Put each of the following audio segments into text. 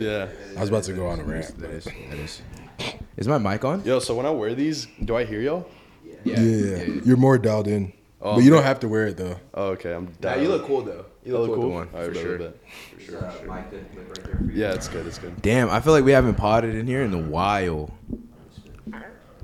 Yeah. I was about to go on a rant. That is. That is. Is my mic on? Yo, so when I wear these, do I hear y'all? Yeah, you're more dialed in, Oh, but you don't have to wear it though. Oh, okay. I'm Nah, down. you look cool though. You look, look cool. cool. with the one All right, for bet, sure. bet. For sure. for sure. Yeah, it's good. It's good. Damn, I feel like we haven't potted in here in a while.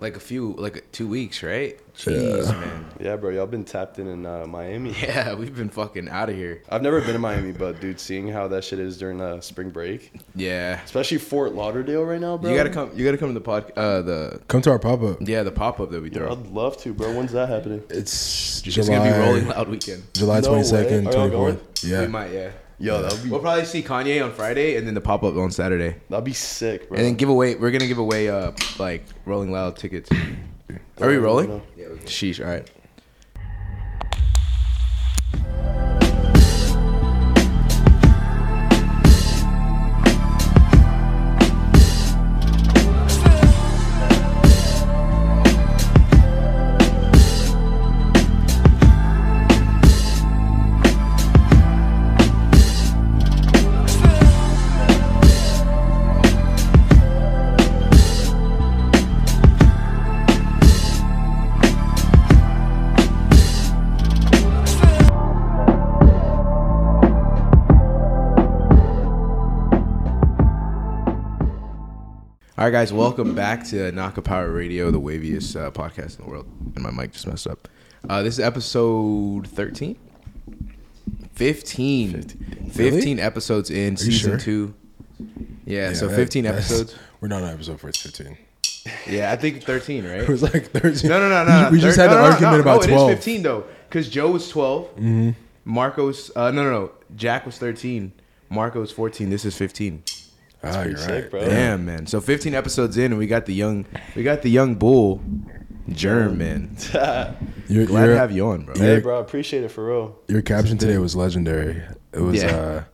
Like a few, like two weeks, right? Jeez, man. Yeah, bro. Y'all been tapped in in uh, Miami. Yeah, we've been fucking out of here. I've never been to Miami, but dude, seeing how that shit is during uh, spring break, Yeah, especially Fort Lauderdale right now, bro. you gotta come. You gotta come to the pod. Uh, the Come to our pop up. yeah, the pop up that we throw. I'd love to, bro. When's that happening? It's It's July, gonna be Rolling Loud weekend. July twenty second, twenty fourth. Are y'all twenty going? fourth. We might, yeah. Yo, that'd be We'll probably see Kanye on Friday and then the pop up on Saturday. that'd be sick, bro. And then give away. We're gonna give away uh like Rolling Loud tickets. Are we rolling? Yeah, Sheesh. All right. All right, guys, welcome back to Naka Power Radio, the waviest uh, podcast in the world. And my mic just messed up. Uh, this is episode 13? 15. 15, Really? episodes in season sure? two. Yeah, so that- 15 that's- episodes. We're not on episode for fifteen. Yeah, I think 13, right? It was like thirteen. No, no, no, no. no. We just Thir- had no, the no, no, argument no, about no, twelve. It is 15 though, because Joe was 12. Mm-hmm. Marco's uh, no, no, no. Jack was 13. Marco was 14. This is 15. Ah, you're sick, right. bro. Damn, man. So 15 episodes in, and we got the young, we got the young bull, Germ, man. You're, Glad you're- to have you on, bro. hey, bro. I appreciate it for real. Your caption today was legendary. It was Yeah. uh,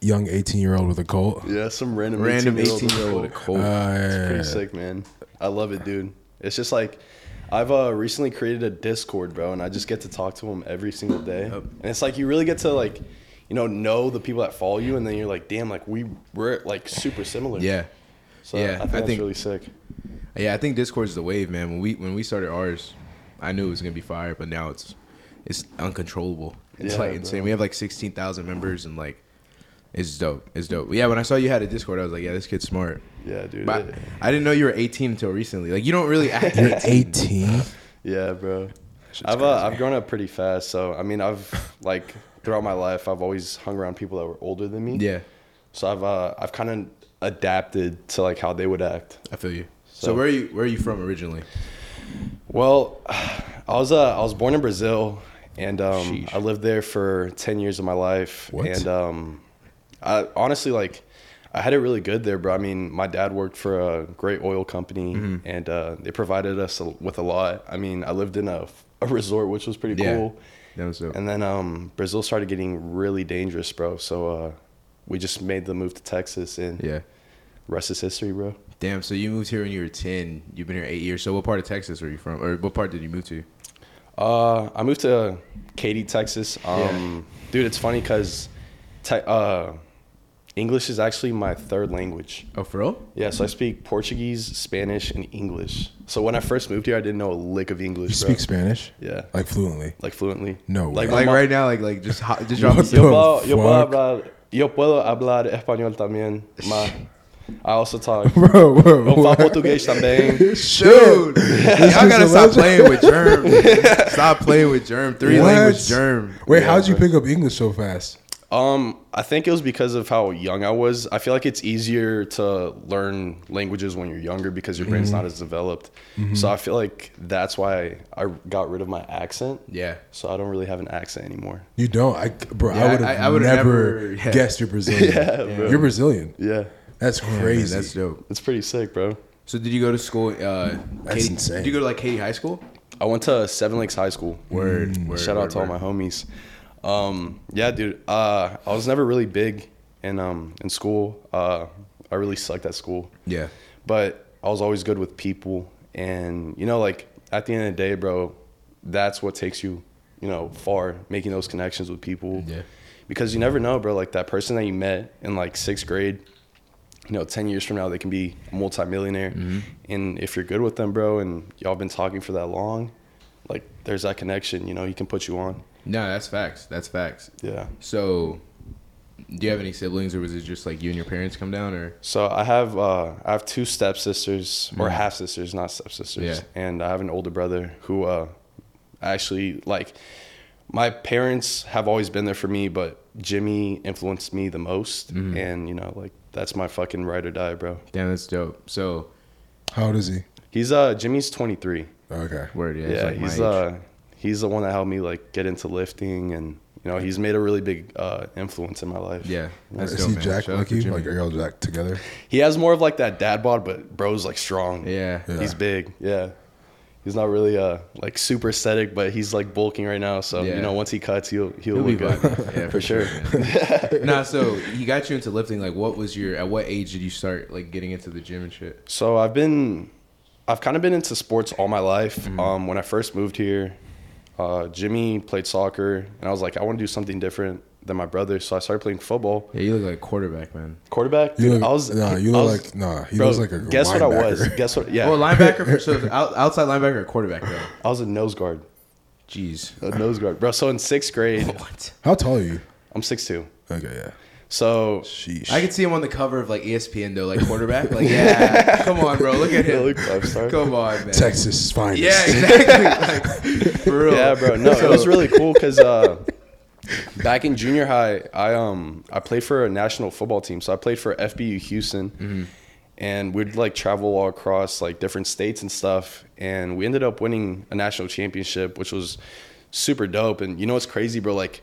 young eighteen year old with a cult. Yeah, some random Random 18 18 year old with a cold. Uh, It's yeah, pretty yeah. sick, man. I love it, dude. It's just like I've uh, recently created a Discord, bro, and I just get to talk to them every single day. Yep. And it's like you really get to like, you know, know the people that follow you, and then you're like, damn, like we we're like super similar. yeah, So Yeah, I think I that's think- really sick. yeah. I think Discord is the wave, man. When we when we started ours, I knew it was gonna be fire, but now it's it's uncontrollable. It's Yeah, like bro. insane. We have like 16,000 members, and like it's dope. It's dope. Yeah, when I saw you had a Discord, I was like, yeah, this kid's smart. Yeah, dude. But It- I didn't know you were 18 until recently. Like you don't really act. You're eighteen. yeah, bro. I've uh, I've grown up pretty fast, so I mean, I've like throughout my life, I've always hung around people that were older than me. yeah, So I've uh, I've kind of adapted to like how they would act. I feel you. So, So- where are you where are you from originally? Well, I was uh, I was born in Brazil, and um, I lived there for ten years of my life. What? And um, I honestly like I had it really good there, bro. I mean, my dad worked for a great oil company, Mm-hmm. and uh, they provided us with a lot. I mean, I lived in a, a resort, which was pretty Yeah. cool. That was dope. And then um, Brazil started getting really dangerous, bro. So uh, we just made the move to Texas, and Yeah. rest is history, bro. Damn. So you moved here when you were 10. You've been here eight years. So what part of Texas were you from, or what part did you move to? Uh, I moved to Katy, Texas. Um, dude, it's funny because te- uh, English is actually my third language. Oh, for real? Yeah, so I speak Portuguese, Spanish, and English. So when I first moved here, I didn't know a lick of English. You bro. speak Spanish? Yeah, Like fluently? like fluently. No like, way. Like my mom- right now, like like just hot, just drop What the Yo puedo, yo puedo fuck? hablar, yo puedo hablar español también. Ma, I also talk. Bro, bro. Eu falo what? português também. Dude, y'all gotta stop playing with germ. stop playing with germ. Three What? language germ. Wait, Yeah, how'd you pick up English so fast? Um, I think it was because of how young I was. I feel like it's easier to learn languages when you're younger because your brain's Mm-hmm. not as developed. So I feel like that's why I got rid of my accent. Yeah. So I don't really have an accent anymore. You don't, I, bro. Yeah, I would I- I have never, never- yeah. guessed you're Brazilian. Yeah, bro. You're Brazilian. Yeah, That's Man, crazy. that's dope. it's pretty sick, bro. So did you go to school? Uh, That's Katy, insane. Did you go to like Katy High School? I went to Seven Lakes High School. Word. word Shout out word, to all my homies. Um, yeah, dude. Uh, I was never really big in um in school. Uh, I really sucked at school. Yeah. but I was always good with people. And you know, like at the end of the day, bro, that's what takes you, you know, far making those connections with people. Yeah. Because you never know, bro. Like that person that you met in like sixth grade, you know, 10 years from now, they can be a multimillionaire. Mm-hmm. And if you're good with them, bro, and y'all been talking for that long, like there's that connection, you know, he can put you on. No, that's facts. That's facts. Yeah. So, do you have any siblings, or was it just like you and your parents come down, or So I have uh, I have two stepsisters or Mhm. half sisters, not stepsisters, Yeah. and I have an older brother who uh, actually like my parents have always been there for me, but Jimmy influenced me the most, Mhm. and you know like that's my fucking ride or die, bro. damn, that's dope. So, How old is he? He's uh Jimmy's 23. Okay. word, yeah, Yeah, it's like he's uh he's the one that helped me like get into lifting, and you know he's made a really big uh, influence in my life. yeah, that's is dope. he man. Jack Shout out like you? Like are y'all Jack together? he has more of like that dad bod, but bro's like strong. yeah, Yeah. He's big. Yeah. He's not really uh like super aesthetic, but he's like bulking right now. So Yeah. you know, once he cuts, he'll he'll, He'll be look good. good. Yeah, for sure. man. nah, so he got you into lifting. Like, what was your? At what age did you start like getting into the gym and shit? So I've been, I've kind of been into sports all my life. Mm-hmm. Um, when I first moved here, uh, Jimmy played soccer, and I was like, I want to do something different than my brother. So I started playing football. Yeah, you look like a quarterback, man. Quarterback. You Dude, look, I was. nah, you look was- like nah. He bro, looks like a guess what I was. Guess what? Yeah. Well, linebacker. For, so out, outside linebacker or quarterback though. I was a nose guard. Jeez. A nose guard, bro. So in sixth grade, What? How tall are you? I'm six two. Okay, yeah. So Sheesh. I could see him on the cover of like ESPN though, like quarterback. Like, yeah, come on, bro, look at Yeah, him. look five star. Come on, man. Texas finest. Yeah, exactly. Like, for real. Yeah, bro. No, it was really cool because uh, back in junior high, I um I played for a national football team. So I played for FBU Houston, and we'd like travel all across like different states and stuff. And we ended up winning a national championship, which was super dope. And you know what's crazy, bro? Like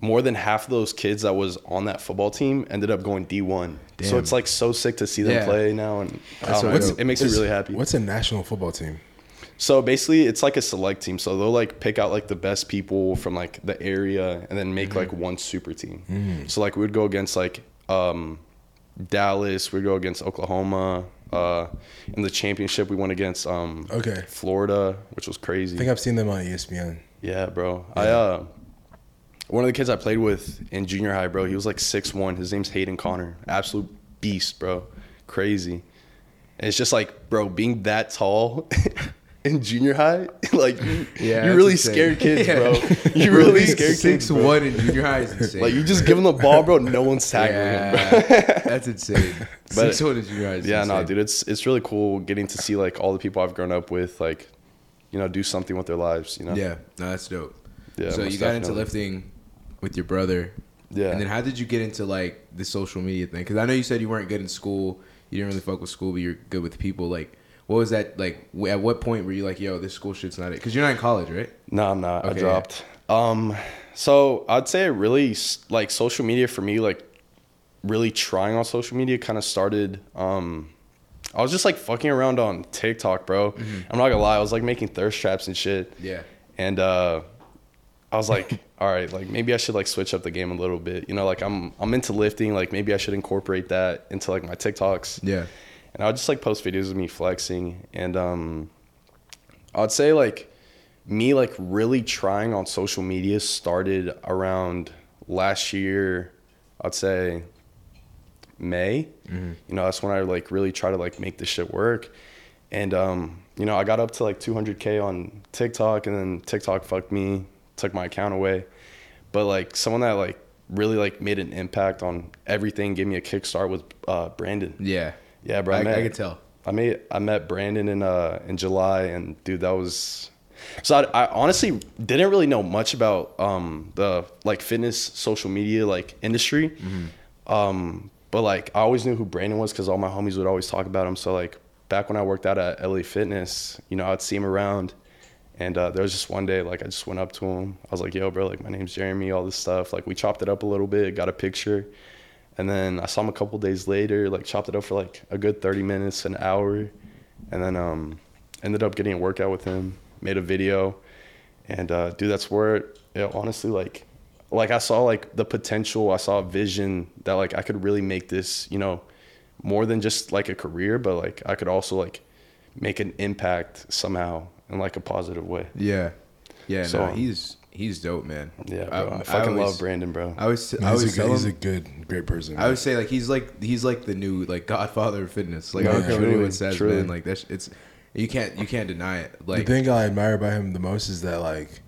more than half of those kids that was on that football team ended up going D1. So it's like so sick to see them Yeah. play now, and I know, what it's- dope. it makes me really happy. What's a national football team? So basically, it's like a select team. So they'll like pick out like the best people from like the area and then make Mm-hmm. like one super team. Mm. So like we would go against like um, Dallas. We'd go against Oklahoma. Uh, in the championship, we went against um, Okay. Florida, which was crazy. I think I've seen them on ESPN. Yeah, bro. I uh one of the kids I played with in junior high, bro, he was like six one. His name's Hayden Connor. Absolute beast, bro. Crazy. And it's just like, bro, being that tall in junior high, like you, Yeah, you really insane. scared kids, Yeah. bro. You really scared kids. Six one in junior high is insane. Like you just give him the ball, bro. No one's tackling him, bro. that's insane. But- Six one in junior high is Yeah, no, dude, it's it's really cool getting to see like all the people I've grown up with, like, you know, do something with their lives. You know. Yeah, no, that's dope. Yeah, so you got into lifting with your brother. Yeah. And then how did you get into like the social media thing? Because I know you said you weren't good in school. You didn't really fuck with school, but you're good with people. Like, what was that like? At what point were you like, "Yo, this school shit's not it"? Because you're not in college, right? No, I'm not. Okay, I dropped. Um, so I'd say it really like social media for me, like really trying on social media kind of started. Um, I was just like fucking around on TikTok, bro. Mm-hmm. I'm not gonna lie, I was like making thirst traps and shit. Yeah. And uh, I was like, all right, like maybe I should like switch up the game a little bit. You know, like I'm I'm into lifting. Like maybe I should incorporate that into like my TikToks Yeah. and I would just like post videos of me flexing, and um, I'd say like me like really trying on social media started around last year. I'd say May. You know, that's when I like really try to like make this shit work, and um, you know, I got up to like 200k on TikTok, and then TikTok fucked me, took my account away. But like someone that like really like made an impact on everything, gave me a kickstart was uh, Brandon. Yeah. Yeah, bro. I, I, met, I could tell. I made I met Brandon in uh in July, and dude, that was. So I, I honestly didn't really know much about um the like fitness social media like industry, Mm-hmm. um but like I always knew who Brandon was because all my homies would always talk about him. So like back when I worked out at LA Fitness, you know I'd see him around, and uh, there was just one day like I just went up to him. I was like, "Yo, bro, like my name's Jeremy." All this stuff. Like we chopped it up a little bit, got a picture, and then I saw him a couple days later. Like chopped it up for like a good thirty minutes, an hour, and then um ended up getting a workout with him. Made a video, and uh, dude, that's where it, it honestly like like I saw like the potential. I saw a vision that like I could really make this, you know, more than just like a career, but like I could also like make an impact somehow in like a positive way. Yeah. Yeah. So, no, he's he's dope, man. Yeah, I- bro. I, I fucking always- love Brandon, bro. I was I he's, always a good, tell he's a good, great person. I would say like he's like he's like the new like Godfather of fitness. Like I Yeah, don't care what truly, anyone says, truly. man. Like that's it's you can't you can't deny it. Like the thing I admire about him the most is that like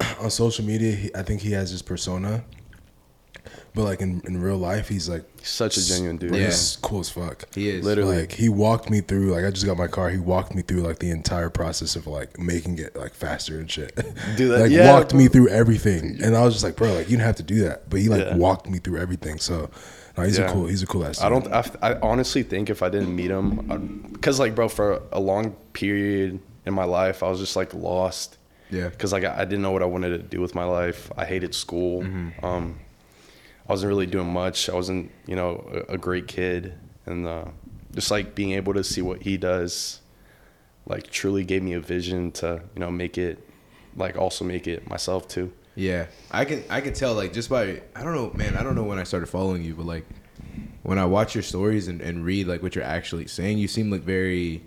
on social media, he, I think he has this persona, but like in, in real life, he's like such a genuine dude. like, Yeah. he's cool as fuck. he is Literally. Like he walked me through. Like I just got my car. He walked me through like the entire process of like making it like faster and shit. Do that- like yeah, walked me through everything, and I was just like, bro, like you didn't have to do that, but he like Yeah. walked me through everything. So no, he's Yeah. a cool. He's a cool ass. I don't. I, I honestly think if I didn't meet him, because like, bro, for a long period in my life, I was just like lost. Yeah. Because like I, I didn't know what I wanted to do with my life. I hated school. Um, I wasn't really doing much. I wasn't, you know, a, a great kid, and uh, just like being able to see what he does, like truly gave me a vision to, you know, make it, like also make it myself too. Yeah, I can I can tell like just by I don't know man I don't know when I started following you but like when I watch your stories and, and read like what you're actually saying you seem like very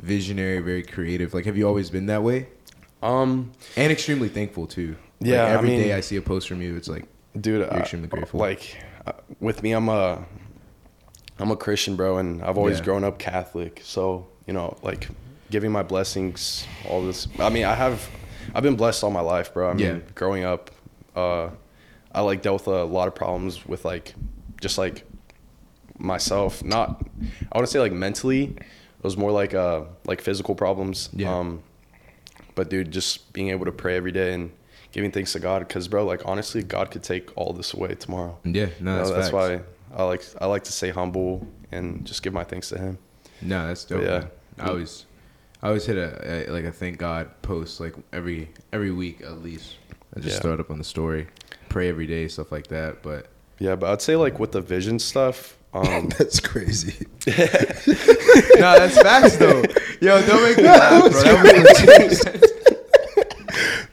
visionary very creative. Like have you always been that way? Um, and extremely thankful too. Like, Yeah, I every day mean- I see a post from you it's like dude You're extremely grateful. like uh, with me i'm a i'm a christian bro and i've always Yeah. grown up catholic so you know like giving my blessings all this i mean i have i've been blessed all my life bro i mean Yeah. growing up uh i like dealt with a lot of problems with like just like myself not i want to say like mentally it was more like uh like physical problems Yeah. um but dude just being able to pray every day and giving thanks to god because bro like honestly god could take all this away tomorrow yeah no You know, that's, that's why i like i like to stay humble and just give my thanks to him no that's dope Yeah. man. I always I always hit a, a like a thank God post like every every week at least I just Yeah. throw it up on the story pray every day stuff like that but yeah but i'd say like with the vision stuff um That's crazy. no, that's facts though. Yo, don't make me laugh, bro.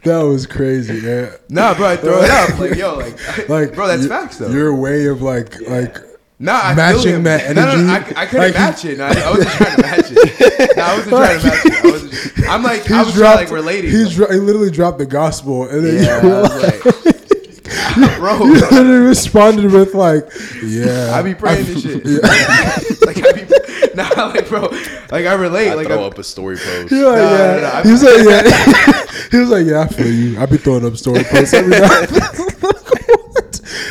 That was crazy. Yeah. nah, bro, I throw it up. Like, yo, like, Like, bro, that's y- facts though. Your way of like, like, nah, I matching him. that No, no, no, energy. I, I couldn't Like, match it. No, I, I wasn't trying to match it. No, I wasn't trying to match it. I wasn't, I'm like, I was trying to like relating. He's dro- he literally dropped the gospel, and then yeah, you I like, bro. you literally responded with like, "Yeah." I be praying this shit. like I be, nah, like bro, like I relate. I like throw I, up a story post You're like, No, yeah. no, no, I- He was like, yeah. he was like, yeah, I feel you. I be throwing up story posts every night.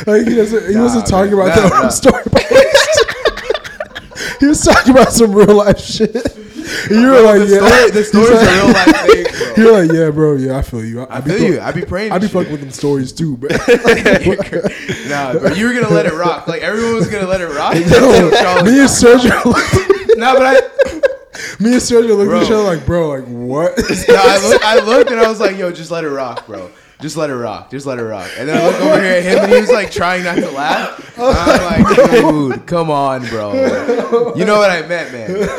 Like he doesn't. He Nah, wasn't talking man. about Nah, throwing nah. up story posts. he was talking about some real life shit. You were like, the yeah. story, the He's story's like- a real life thing, bro. You're like, yeah, bro. Yeah, I feel you. I, I be feel throw- you. I be praying. I be this shit. fucking with them stories too, bro. nah, bro, you were gonna let it rock. Like everyone was gonna let it rock. No, me and Sergio, nah, but I, me and Sergio looked at each other like, bro, like what? nah, I, look, I looked and I was like, yo, just let it rock, bro. Just let it rock. Just let it rock. And then I look over here at him and he was like trying not to laugh. And I'm like, dude, come on, bro. You know what I meant, man.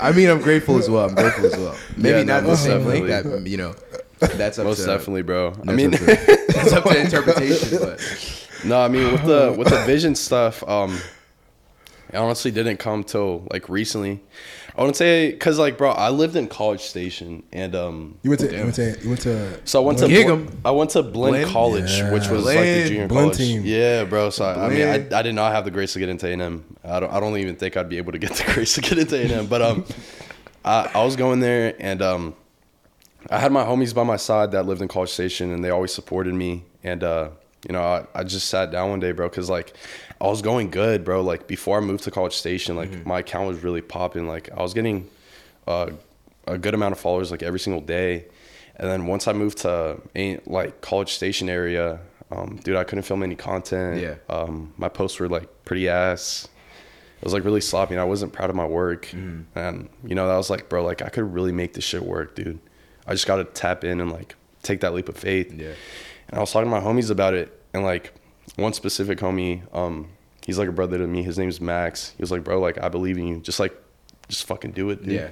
I, I mean, I'm grateful as well. I'm grateful as well. Maybe Yeah, not no, the same most link. definitely. That you know, that's up most to definitely bro i mean up to, that's up to interpretation. But No, I mean with the with the vision stuff, um, it honestly didn't come till like recently. I wouldn't say because like bro, I lived in College Station and um, You went to, you went to, you went to. so I went to Bl- I went to Blinn Blinn? College, Yeah. which was like the junior Blinn college. team. Yeah, bro. So I, I mean, I, I did not have the grace to get into A&M. I don't I don't even think I'd be able to get the grace to get into A&M. But um, I, I was going there and um, I had my homies by my side that lived in College Station, and they always supported me. And uh, you know, I, I just sat down one day, bro, because like I was going good, bro. Like before I moved to College Station, like my account was really popping. Like I was getting uh, a good amount of followers like every single day. And then once I moved to like College Station area, um, dude, I couldn't film any content. Yeah. Um, my posts were like pretty ass. It was like really sloppy, and I wasn't proud of my work. Mm-hmm. And you know, that was like, bro, like I could really make this shit work, dude. I just got to tap in and like take that leap of faith. Yeah. And I was talking to my homies about it, and like one specific homie, um, he's like a brother to me. His name's Max. He was like, bro, like I believe in you. Just like, just fucking do it, dude. Yeah.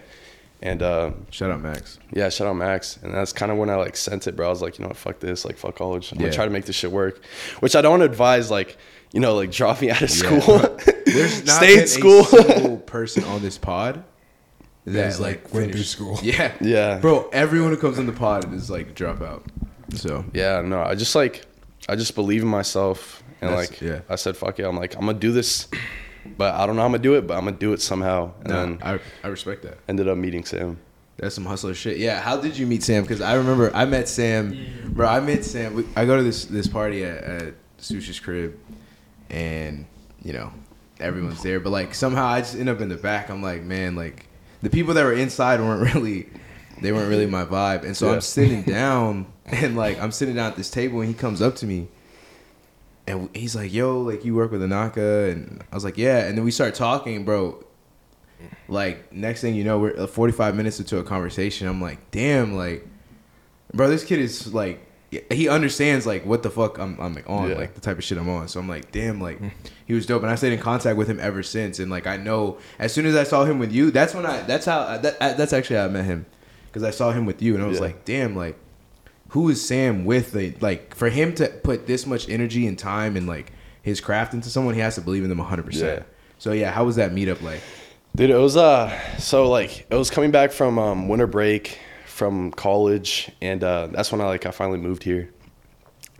And uh, shout out Max. yeah, shout out Max. And that's kind of when I like sent it, bro. I was like, you know what, fuck this, like fuck college. I'm Yeah. gonna try to make this shit work. Which I don't advise, like, you know, like dropping out of Yeah. school. There's not Stay in school. a single person on this pod that That's like like went through school. Yeah, Yeah. bro. Everyone who comes on the pod is like drop out. So Yeah, no, I just like I just believe in myself and That's- like yeah. I said fuck it. I'm like I'm gonna do this, but I don't know how I'm gonna do it, but I'm gonna do it somehow. And no, then I I respect that. ended up meeting Sam. That's some hustler shit. Yeah. How did you meet Sam? Because I remember I met Sam, bro. I met Sam. We, I go to this this party at, at Sushi's crib, and you know everyone's there, but like somehow I just end up in the back. I'm like, man, like the people that were inside weren't really, they weren't really my vibe. And so Yeah. I'm sitting down, and like I'm sitting down at this table, and he comes up to me. And he's like, "Yo, like you work with Anaka," and I was like, "Yeah." And then we start talking, bro like next thing you know we're uh, 45 minutes into a conversation i'm like damn like bro this kid is like he understands like what the fuck i'm, I'm like on Yeah. like the type of shit i'm on so i'm like damn like he was dope and i stayed in contact with him ever since and like i know as soon as i saw him with you that's when i that's how that, that's actually how i met him because i saw him with you and i was Yeah. like damn like who is sam with like, like for him to put this much energy and time and like his craft into someone he has to believe in them 100% Yeah. so yeah how was that meetup like Dude, it was uh so like it was coming back from um winter break from college and uh that's when I like I finally moved here.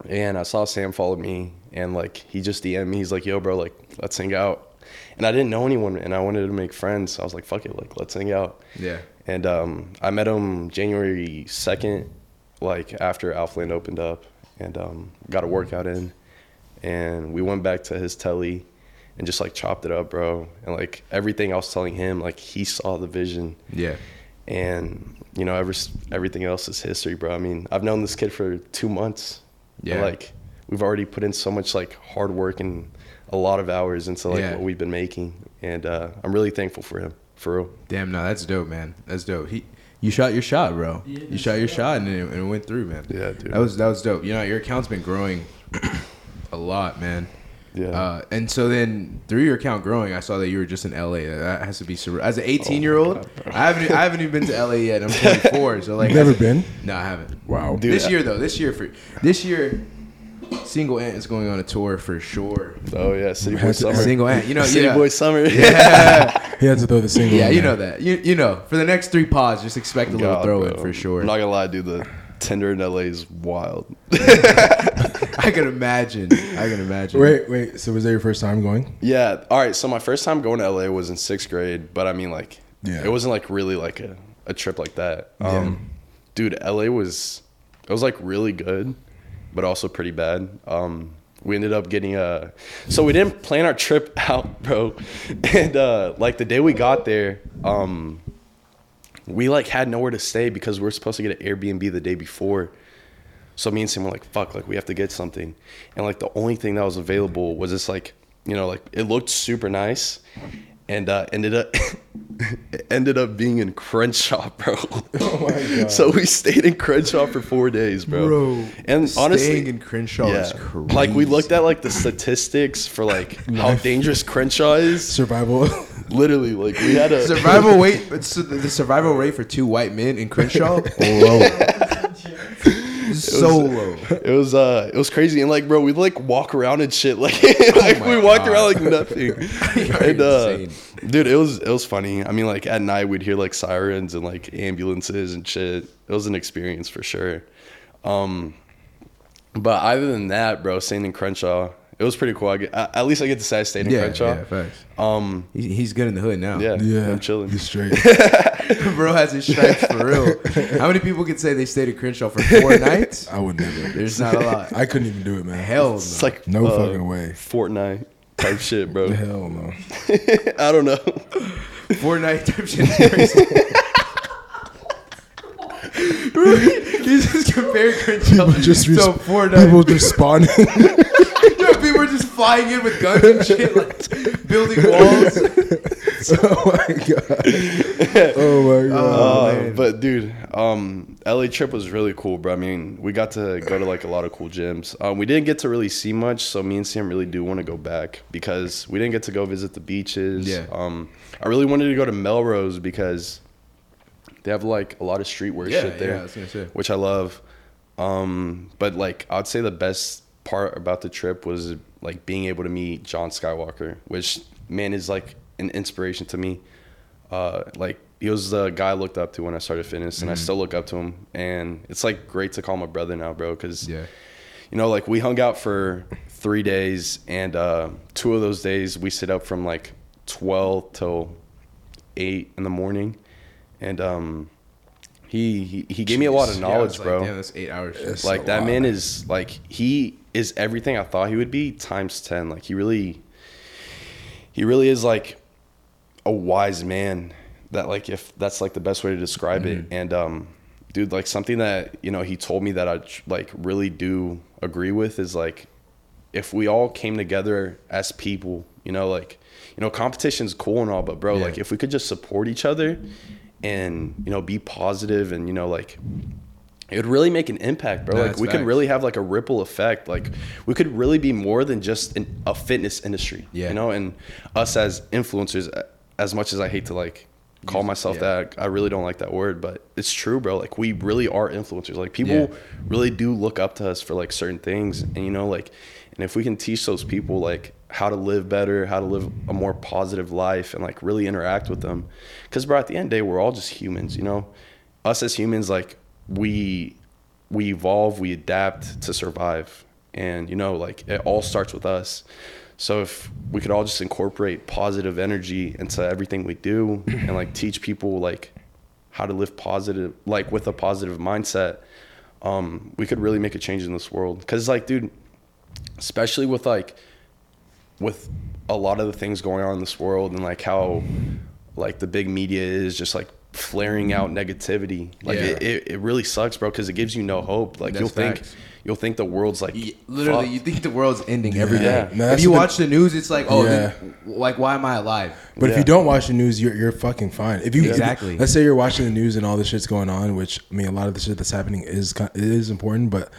And I saw Sam follow me and like he just DM'd me. He's like, yo bro, like let's hang out. And I didn't know anyone and I wanted to make friends. So I was like, fuck it, like let's hang out. yeah And um I met him January second, like after Alphaland opened up and um got a workout in and we went back to his telly and just like chopped it up, bro. And like everything I was telling him, like he saw the vision, yeah and you know, every everything else is history, bro. I mean, I've known this kid for two months. Yeah. like we've already put in so much like hard work and a lot of hours into like Yeah. what we've been making, and uh, I'm really thankful for him, for real. Damn, no, that's dope, man. That's dope. He, you shot your shot, bro. Yeah, you shot your shot, and it, and it went through, man. Yeah, dude. That was that was dope. You know, your account's been growing a lot, man. Yeah. Uh, and so then through your account growing, I saw that you were just in LA. That has to be surreal. As an 18 year old, God. I haven't I haven't even been to LA yet. I'm 24, so like You've never a- been? No, I haven't. Wow. Dude, this I- year though, this year for this year, Single Ant is going on a tour for sure. oh yeah, City Boy Summer. Single Ant, you know, City yeah. Boy Summer. Yeah, He had to throw the single. yeah, you know that. You you know, for the next three pods, just expect a little God, throw bro. in for sure. I'm not gonna lie, dude. The Tinder in LA is wild. I can imagine. I can imagine. Wait, wait. So was that your first time going? Yeah. All right. So my first time going to LA was in sixth grade, but I mean, like, Yeah. it wasn't like really like a, a trip like that. Um, Dude, LA was, it was like really good, but also pretty bad. Um, we ended up getting a, so we didn't plan our trip out, bro. And uh, like the day we got there, um, we like had nowhere to stay because we were supposed to get an Airbnb the day before. So me and Sam were like, fuck, like we have to get something. And like the only thing that was available was this like, you know, like it looked super nice and uh ended up ended up being in Crenshaw, bro. Oh my god. so we stayed in Crenshaw for four days, bro. Bro, and staying honestly in Crenshaw is crazy. like we looked at like the statistics for like how dangerous Crenshaw is. Survival. Literally, like we had a survival rate. it's- The the survival rate for two white men in Crenshaw low. So low. It was uh, it was crazy, and like, bro, we like walk around and shit, like, Oh like my we walked God. around like nothing. And uh, dude, it was it was funny. I mean, like at night we'd hear like sirens and like ambulances and shit. It was an experience for sure. Um, but other than that, bro, staying in Crenshaw, it was pretty cool. I get, at at least I get to say I stayed in Yeah, Crenshaw. yeah, facts. Um, He- He's good in the hood now. yeah, Yeah. I'm chilling. He's straight. bro has his stripes for real. How many people can say they stayed at Crenshaw for four nights? I would never. There's not a lot. I couldn't even do it, man. Hell no. It's like No uh, fucking way. Fortnite type shit, bro. Hell no. I don't know. Fortnite type shit. is crazy. He's just comparing Crenshaw Just to res- Fortnite. people just spawning. Yo, people were just flying in with guns and shit, like building walls. oh my god. Oh my god. Oh, Uh, but dude, um, LA trip was really cool, bro. I mean, we got to go to like a lot of cool gyms. Um, we didn't get to really see much, so me and Sam really do want to go back because we didn't get to go visit the beaches. Yeah. Um, I really wanted to go to Melrose because they have like a lot of streetwear Yeah, shit there, yeah, I was gonna say. which I love. Um, but like I'd say the best part about the trip was like being able to meet Jon Skywalker, which man is like an inspiration to me. Uh, like he was the guy I looked up to when I started fitness, and I still look up to him. And it's like great to call my brother now, bro, because Yeah. you know, like we hung out for three days, and uh, two of those days we sit up from like twelve till eight in the morning, and um, he he, he gave me a lot of Yeah, knowledge, was like, bro. Damn, that's eight hours. It's like that lot. man is like he is everything I thought he would be times ten. Like he really, he really is like a wise man. That like if that's like the best way to describe it. And um, dude, like something that you know he told me that I like really do agree with is like if we all came together as people, you know, like you know, competition's cool and all, but bro, Yeah. like if we could just support each other and you know be positive and you know like it would really make an impact, bro. No, like we could really have like a ripple effect. Like we could really be more than just an, a fitness industry, Yeah. you know. And us as influencers, as much as I hate to like call myself yeah. that, I really don't like that word, but it's true, bro. Like we really are influencers. Like people Yeah. really do look up to us for like certain things, and you know, like, and if we can teach those people like how to live better, how to live a more positive life, and like really interact with them, because bro, at the end of the day, we're all just humans, you know. Us as humans, like we we evolve, we adapt to survive, and you know, like it all starts with us. So if we could all just incorporate positive energy into everything we do, and like teach people like how to live positive, like with a positive mindset, um, we could really make a change in this world. Cause like, dude, especially with like, with a lot of the things going on in this world and like how, like the big media is just like flaring out negativity. Like Yeah. it, it, it really sucks, bro. Cause it gives you no hope. Like That's you'll think, you'll think the world's like, Y- Literally, fucked. you think the world's ending every day. Yeah. No, if you the- watch the news, it's like, oh, Yeah. then, like, why am I alive? But if you don't watch the news, you're you're fucking fine. If you if Exactly. let's say you're watching the news and all this shit's going on, which I mean, a lot of the shit that's happening is ki- it is important. But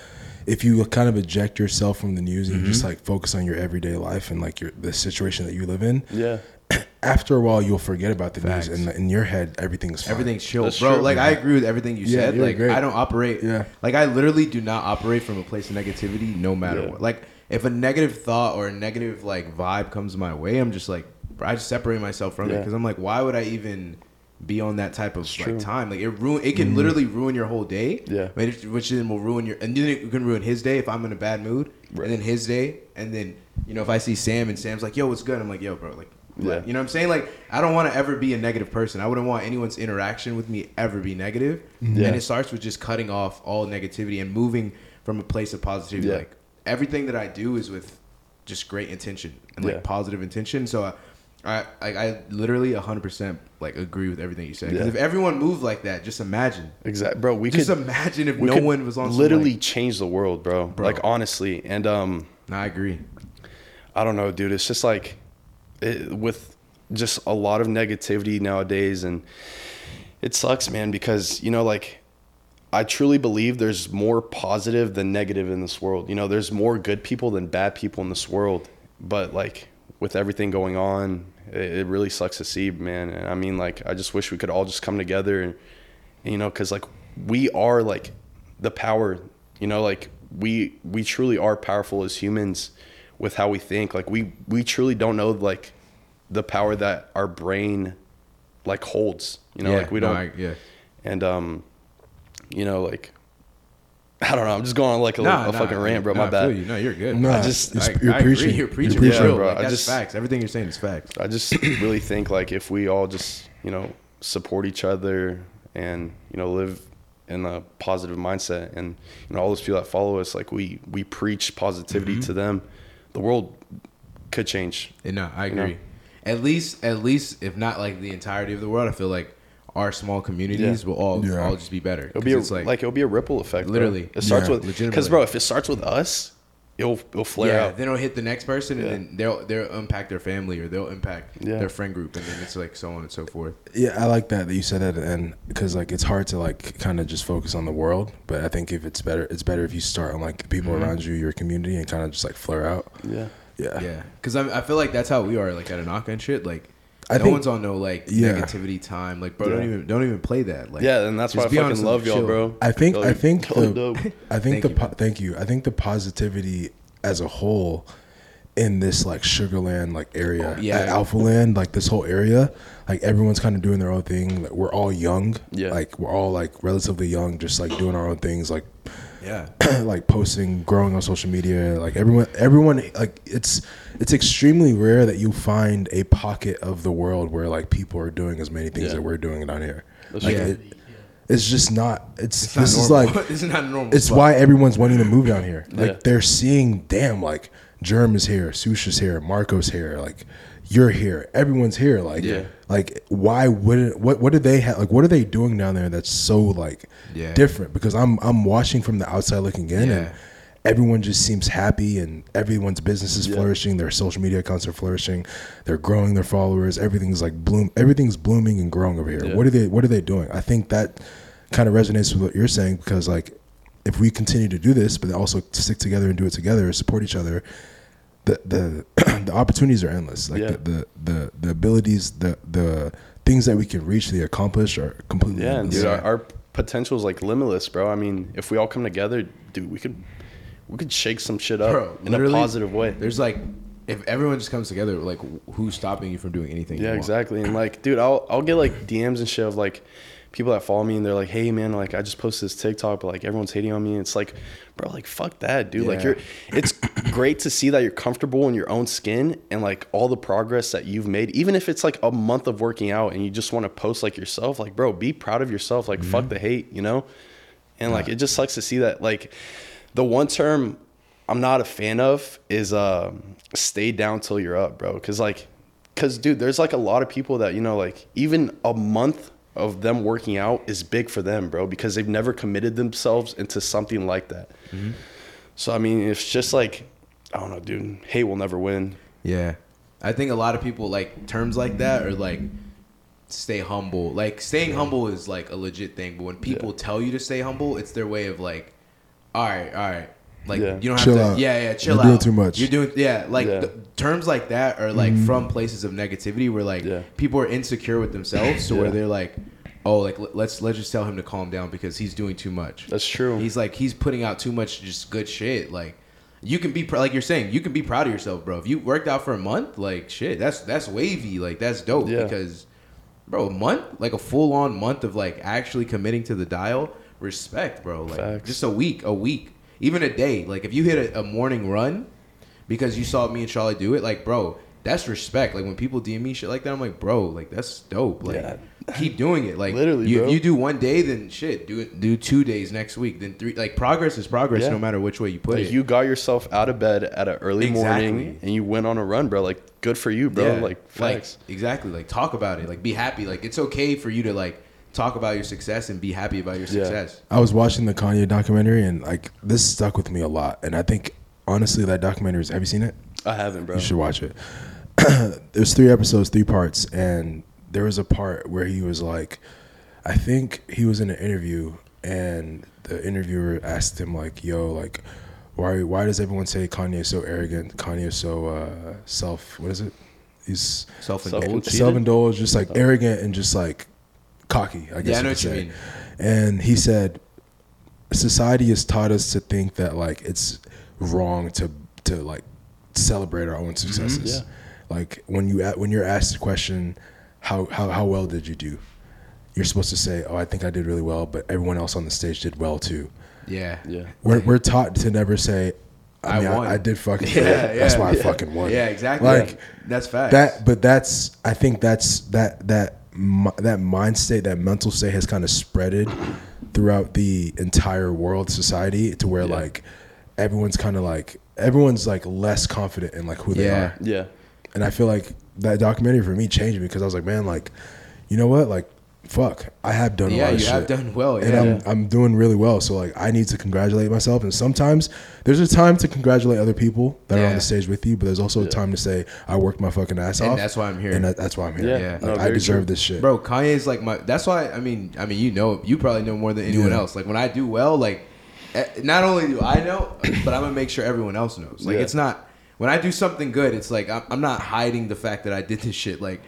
if you kind of eject yourself from the news and Mm-hmm. just like focus on your everyday life and like your the situation that you live in, yeah. after a while you'll forget about the Facts. news and in your head everything's fine. Everything's chill, That's bro. true. Like I agree with everything you Yeah, said. Like great. I don't operate. Yeah. Like I literally do not operate from a place of negativity, no matter Yeah. what. Like if a negative thought or a negative like vibe comes my way, I'm just like, I just separate myself from it because I'm like, why would I even be on that type of like time? Like it ruin. It can mm-hmm. literally ruin your whole day. Yeah. Which, which then will ruin your, and then it can ruin his day if I'm in a bad mood, Right. and then his day, and then you know if I see Sam and Sam's like, yo, what's good? I'm like, yo, bro, like. Yeah. You know what I'm saying? Like, I don't want to ever be a negative person. I wouldn't want anyone's interaction with me ever be negative. Mm-hmm. Yeah. And it starts with just cutting off all negativity and moving from a place of positivity. Yeah. Like everything that I do is with just great intention and like Yeah. positive intention. So I, I, I, I literally 100% like agree with everything you said. Because Yeah. if everyone moved like that, just imagine. Exactly, bro. We could just could imagine if we no could one was on. some, literally like- change the world, bro. Bro. Like honestly, and um, No, I agree. I don't know, dude. It's just like it, with just a lot of negativity nowadays, and it sucks, man. Because you know, like I truly believe there's more positive than negative in this world. You know, there's more good people than bad people in this world. But like with everything going on, it, it really sucks to see, man. And I mean, like I just wish we could all just come together and you know, because like we are like the power. You know, like we we truly are powerful as humans with how we think. Like we we truly don't know like the power that our brain like holds. You know, yeah, like we don't. I- yeah. and um, you know, like I don't know. I'm just going on like a, Nah, a nah, fucking rant, bro. nah, my bad. you. No, you're good. No, I just- I, you're I preaching. You're preaching, You're preaching. real. bro. Like, I that's just- facts. Everything you're saying is facts. I just really think like if we all just you know support each other and you know live in a positive mindset and you know all those people that follow us like we we preach positivity Mm-hmm. to them the world could change And no, I You know? agree. At least, at least, if not like the entirety of the world, I feel like our small communities Yeah. will all Yeah. all just be better. it'll be a, 'Cause like, it's it'll be a ripple effect bro. Literally. it starts Yeah. with because Legitimately. bro if it starts with us it'll it'll flare yeah, out then it'll hit the next person, Yeah. and then they'll they'll impact their family or they'll impact Yeah. their friend group, and then it's like so on and so forth. Yeah, I like that that you said that at the end because like it's hard to like kind of just focus on the world, but I think if it's better, it's better if you start on like the people Mm-hmm. around you, your community, and kind of just like flare out. yeah Yeah, Yeah, because I, I feel like that's how we are. Like at Anaka and shit, like I no think- one's on no like Yeah. negativity time. Like bro, don't even don't even play that. Like yeah and that's why I just be fucking some love y'all chill. bro I think Y'all I think hella the dope. I think Thank the you, po- thank you. I think the positivity as a whole in this like Sugar Land like area, Oh, yeah. at Alphaland, like this whole area, like everyone's kind of doing their own thing. Like, we're all young, Yeah. Like we're all like relatively young, just like doing our own things, like Yeah. like posting, growing on social media. Like everyone, everyone, like it's it's extremely rare that you find a pocket of the world where like people are doing as many things Yeah. that we're doing down here. That's Like it, it's just not. It's, It's not this is like it's not normal. it's spot. why everyone's wanting to move down here. Like Yeah. they're seeing, damn, like Germ is here, Sush is here, Marco's here, like you're here, everyone's here. Like, Yeah. Like why wouldn't what what do they have? Like, what are they doing down there that's so like Yeah. different? Because I'm I'm watching from the outside looking in, and everyone just seems happy, and everyone's business is Yeah. flourishing. Their social media accounts are flourishing. They're growing their followers. Everything's like bloom. Everything's blooming and growing over here. Yeah. What are they What are they doing? I think that kind of resonates with what you're saying because like if we continue to do this, but also stick together and do it together, support each other, the the the opportunities are endless. Like Yeah. the, the the the abilities, the the things that we can reach, the accomplish are completely Yeah, endless. dude, Yeah. our, our potential is like limitless, bro. I mean, if we all come together, dude, we could we could shake some shit up Bro, in a positive way. There's like, if everyone just comes together, like, who's stopping you from doing anything? you Yeah, want? exactly. And like, dude, I'll I'll get like DMs and shit of like people that follow me and they're like, "Hey, man, like I just posted this TikTok, but like everyone's hating on me." And it's like, bro, like fuck that, dude. Like you're, it's great to see that you're comfortable in your own skin and like all the progress that you've made, even if it's like a month of working out and you just want to post like yourself. Like, bro, be proud of yourself. Like, Mm-hmm. fuck the hate, you know. And like, it just sucks to see that. Like, the one term I'm not a fan of is um, stay down till you're up, bro. Cause like, cause dude, there's like a lot of people that you know, like even a month of them working out is big for them, bro, because they've never committed themselves into something like that. Mm-hmm. So I mean, it's just like, I don't know, dude. Hate will never win. Yeah. I think a lot of people like terms like that or like stay humble. Like staying humble is like a legit thing, but when people tell you to stay humble, it's their way of like, all right, all right. Like Yeah. you don't Chill have to out. Yeah, yeah, chill You're out. doing too much. You're doing yeah, like Yeah. th- terms like that are like mm-hmm. from places of negativity where like Yeah. people are insecure with themselves so where they're like Oh, like let's let's just tell him to calm down because he's doing too much. That's true. He's like he's putting out too much just good shit. Like you can be pr- like you're saying, you can be proud of yourself, bro. If you worked out for a month, like shit, that's that's wavy. Like that's dope Yeah. because bro, a month, like a full on month of like actually committing to the dial, respect, bro. Like Facts. just a week, a week, even a day. Like if you hit a, a morning run because you saw me and Charlie do it, like bro, that's respect. Like when people DM me shit like that, I'm like, bro, like that's dope. Like Yeah. keep doing it. Like Literally, you, bro. you do one day, then shit, do it. Do two days next week, then three. Like progress is progress, Yeah. no matter which way you put Like it. you got yourself out of bed at an early Exactly. morning and you went on a run, bro. Like good for you, bro. Yeah. Like facts. exactly. Like talk about it. Like be happy. Like it's okay for you to like talk about your success and be happy about your Yeah. success. I was watching the Kanye documentary and like this stuck with me a lot. And I think honestly that documentary is have you seen it? I haven't, bro. You should watch it. There's three episodes, three parts, and there was a part where he was like, I think he was in an interview, and the interviewer asked him like, "Yo, like, why why does everyone say Kanye is so arrogant? Kanye is so uh, self what is it? He's Self Self- indulged. Self indulged, just like arrogant and just like cocky. I guess Yeah, I know what could you say. mean. And he said, society has taught us to think that like it's wrong to to like celebrate our own mm-hmm, successes. Yeah. Like when you a- when you're asked the question, how how how well did you do? You're supposed to say, "Oh, I think I did really well," but everyone else on the stage did well too. Yeah. Yeah. We're we're taught to never say, "I, I mean, won." I, I did fucking Yeah, good. That's yeah, why I fucking won." Yeah, exactly. Like that's facts. that but that's i think that's that that mi- that mind state that mental state has kind of spreaded throughout the entire world society to where Yeah. like everyone's kind of like everyone's like less confident in like who they Yeah. are Yeah. and i feel like that documentary for me changed me because i was like man like you know what like fuck i have done a yeah, lot of you shit have done well. and Yeah. I'm, I'm doing really well. So like I need to congratulate myself. And sometimes there's a time to congratulate other people that are on the stage with you, but there's also a time to say I worked my fucking ass And off. that's why I'm here. And that, that's why I'm here. Yeah. Yeah. Like, No, I deserve true. this shit. Bro, Kanye's like my. That's why. I mean, I mean, you know, you probably know more than anyone Yeah. else. Like when I do well, like eh, not only do I know, but I'm gonna make sure everyone else knows. Like Yeah. it's not when I do something good. It's like I'm, I'm not hiding the fact that I did this shit. Like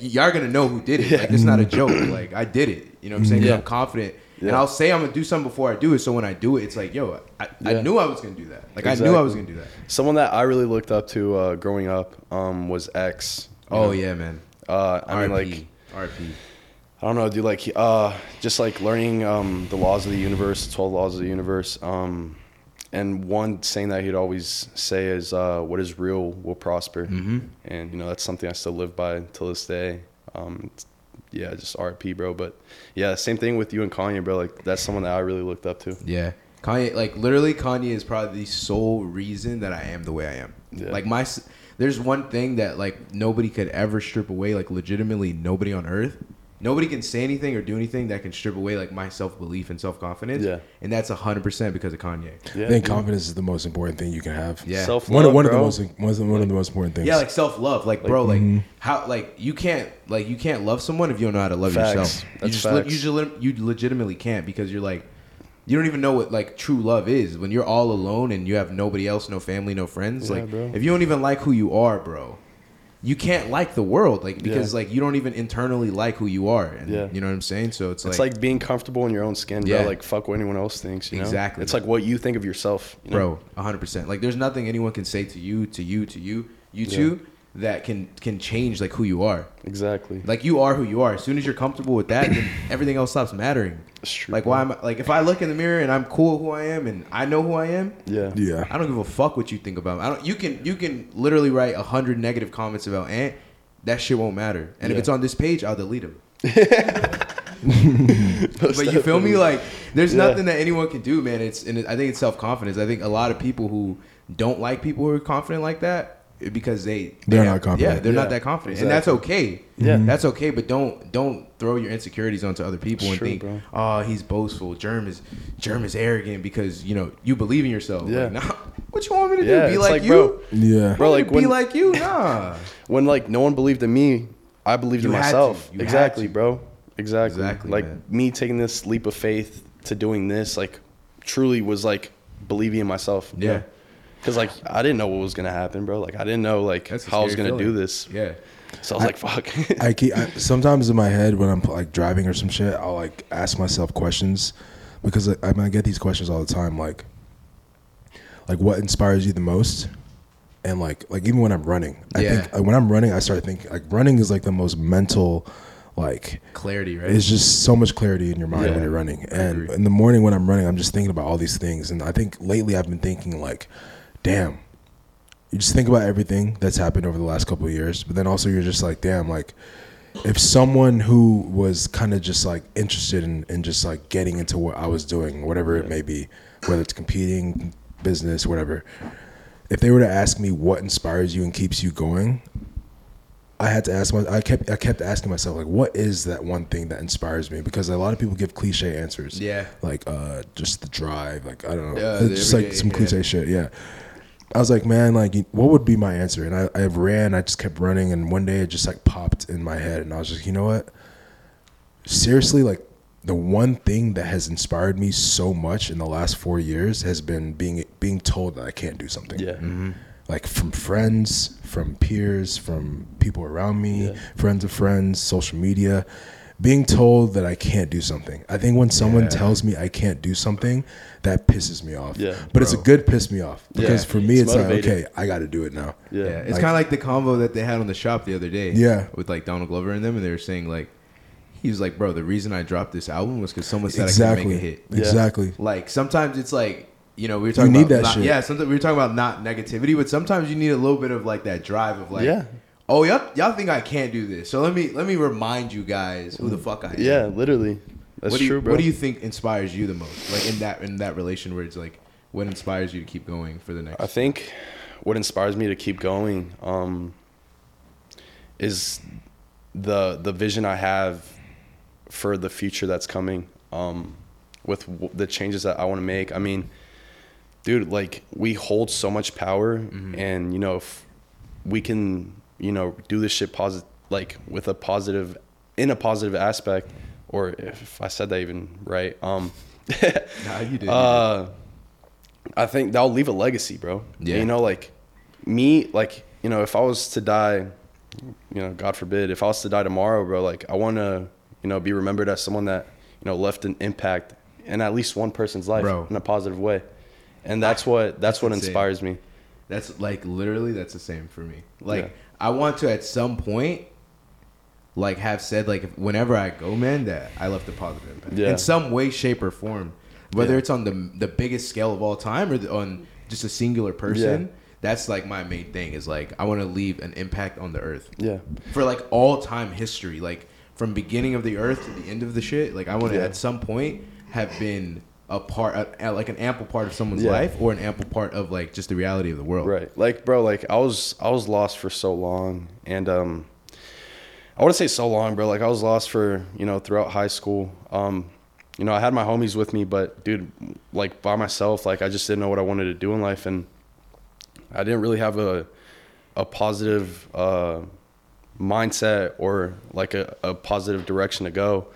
y'all gonna know who did it. Like it's not a joke. Like I did it. You know what I'm saying? Yeah. I'm confident. And I'll say I'm gonna do something before I do it. So when I do it, it's like, yo, I, I knew I was gonna do that. Like I knew I was gonna do that. Someone that I really looked up to uh, growing up um, was X. Oh know? yeah, man. Uh, I mean, like. RP. I don't know, dude. Like, uh, just like learning um, the laws of the universe, the twelve laws of the universe. Um, and one saying that he'd always say is, uh, "What is real will prosper." Mm-hmm. And you know, that's something I still live by till this day. Um, yeah, just RP, bro. But yeah, same thing with you and Kanye, bro. Like, that's someone that I really looked up to. Yeah. Kanye, like literally, Kanye is probably the sole reason that I am the way I am. Yeah. Like my, there's one thing that like nobody could ever strip away. Like legitimately, nobody on earth, nobody can say anything or do anything that can strip away like my self belief and self confidence. Yeah. And that's hundred percent because of Kanye. Yeah, I think dude. confidence is the most important thing you can have. Yeah. Self One, love, of- one of the most one of the, one of the most important things. Yeah, like self love, like, bro, like mm-hmm. how, like you can't, like you can't love someone if you don't know how to love Facts. yourself. you That's just, le- facts. you, just le- you legitimately can't because you're like, you don't even know what like true love is when you're all alone and you have nobody else, no family, no friends. Yeah, like, bro. if you don't even like who you are, bro, you can't like the world, like because Yeah. like you don't even internally like who you are, and Yeah. you know what I'm saying. So it's, It's like, like being comfortable in your own skin, bro. Yeah. Like fuck what anyone else thinks. You know? Exactly. It's like what you think of yourself, you know? bro, hundred percent. Like there's nothing anyone can say to you, to you, to you, you Yeah. two that can can change like who you are. Exactly. Like you are who you are. As soon as you're comfortable with that, then everything else stops mattering. It's true, Like why am I, like if I look in the mirror and I'm cool with who I am and I know who I am, Yeah. yeah. I don't give a fuck what you think about me. I don't. You can you can literally write a hundred negative comments about Ant. That shit won't matter. And if it's on this page, I'll delete them. but you feel me? Like there's Yeah. nothing that anyone can do, man. It's and I think it's self confidence. I think a lot of people who don't like people who are confident like that because they They're they not confident. Yeah, they're Yeah, not that confident, and that's okay. Yeah. Mhm. that's okay. But don't don't throw your insecurities onto other people and True, think, bro. oh, he's boastful. Germ is Germ is arrogant because you know you believe in yourself. Yeah. Like, nah, what you want me to do? Be like, like, you? bro, Yeah. Bro, like be when like you? Nah. when like no one believed in me, I believed in You had to. myself. You exactly, bro. Exactly. Exactly, Like man. me taking this leap of faith to doing this, like truly was like believing in myself. Yeah. Cause like I didn't know what was gonna happen, bro. Like I didn't know like That's a how I was scary gonna feeling. do this. Yeah. So I was like, fuck. I keep I, sometimes in my head when I'm like driving or some shit, I'll like ask myself questions because I, I, mean, I get these questions all the time, like like what inspires you the most, and like like even when I'm running, I Yeah. think like, when I'm running, I start thinking like running is like the most mental, like Clarity, right? it's just so much clarity in your mind Yeah. when you're running. And agree. in the morning when I'm running, I'm just thinking about all these things. And I think lately I've been thinking like, damn, you just think about everything that's happened over the last couple of years. But then also you're just like, damn, like if someone who was kind of just like interested in, in just like getting into what I was doing, whatever it may be, whether it's competing, business, whatever, if they were to ask me what inspires you and keeps you going, I had to ask my I kept I kept asking myself like what is that one thing that inspires me because a lot of people give cliche answers. Yeah. Like uh just the drive, like I don't know. Yeah, just like some yeah. cliche shit, yeah. I was like, man, like what would be my answer? And I, I ran, I just kept running and one day it just like popped in my head and I was just, you know what? Seriously, like the one thing that has inspired me so much in the last four years has been being being told that I can't do something yeah. Mm-hmm. like from friends, from peers, from people around me, Yeah. friends of friends, social media, being told that I can't do something. I think when someone Yeah. tells me I can't do something, that pisses me off. Yeah, but it's a good piss me off Yeah. because for me It's it's, like okay, I got to do it now. Yeah. Yeah, it's Like- kind of like the convo that they had on the shop the other day. Yeah. with like Donald Glover and them, and they were saying like, he was like, bro, the reason I dropped this album was because someone said I Exactly. could make a hit. Yeah. Exactly. Like sometimes it's like you know we were talking need about that not, shit. yeah sometimes we were talking about not negativity, but sometimes you need a little bit of like that drive of like Yeah. Oh y'all y'all think I can't do this, so let me let me remind you guys who the fuck I am. Yeah, literally. That's what do you, true, bro. What do you think inspires you the most? Like in that in that relation where it's like what inspires you to keep going for the next? I think what inspires me to keep going um, is the the vision I have for the future that's coming um, with w- the changes that I want to make. I mean, dude, like we hold so much power, and you know, if we can, you know, do this shit positive, like with a positive, in a positive aspect, or if I said that even right, um, Nah, you did. uh, I think that'll leave a legacy, bro. Yeah. You know, like me, like you know, if I was to die, you know, God forbid, if I was to die tomorrow, bro, like I want to, you know, be remembered as someone that, you know, left an impact in at least one person's life Bro. in a positive way. And that's what that's, what insane. inspires me. That's like literally that's the same for me. Like Yeah. I want to at some point like have said like if- whenever I go, man, that I left a positive impact Yeah. in some way, shape, or form. Whether Yeah. it's on the the biggest scale of all time or the, on just a singular person. Yeah. That's like my main thing is like I want to leave an impact on the earth Yeah. for like all time history, like from beginning of the earth to the end of the shit. Like I want to at some point have been a part, a, like an ample part of someone's Yeah. life, or an ample part of like just the reality of the world. Right. Like, bro, like I was I was lost for so long and um I wouldn't say so long, bro. Like I was lost for, you know, throughout high school. Um, you know, I had my homies with me, but dude, like by myself, like I just didn't know what I wanted to do in life and I didn't really have a a positive uh mindset or like a, a positive direction to go.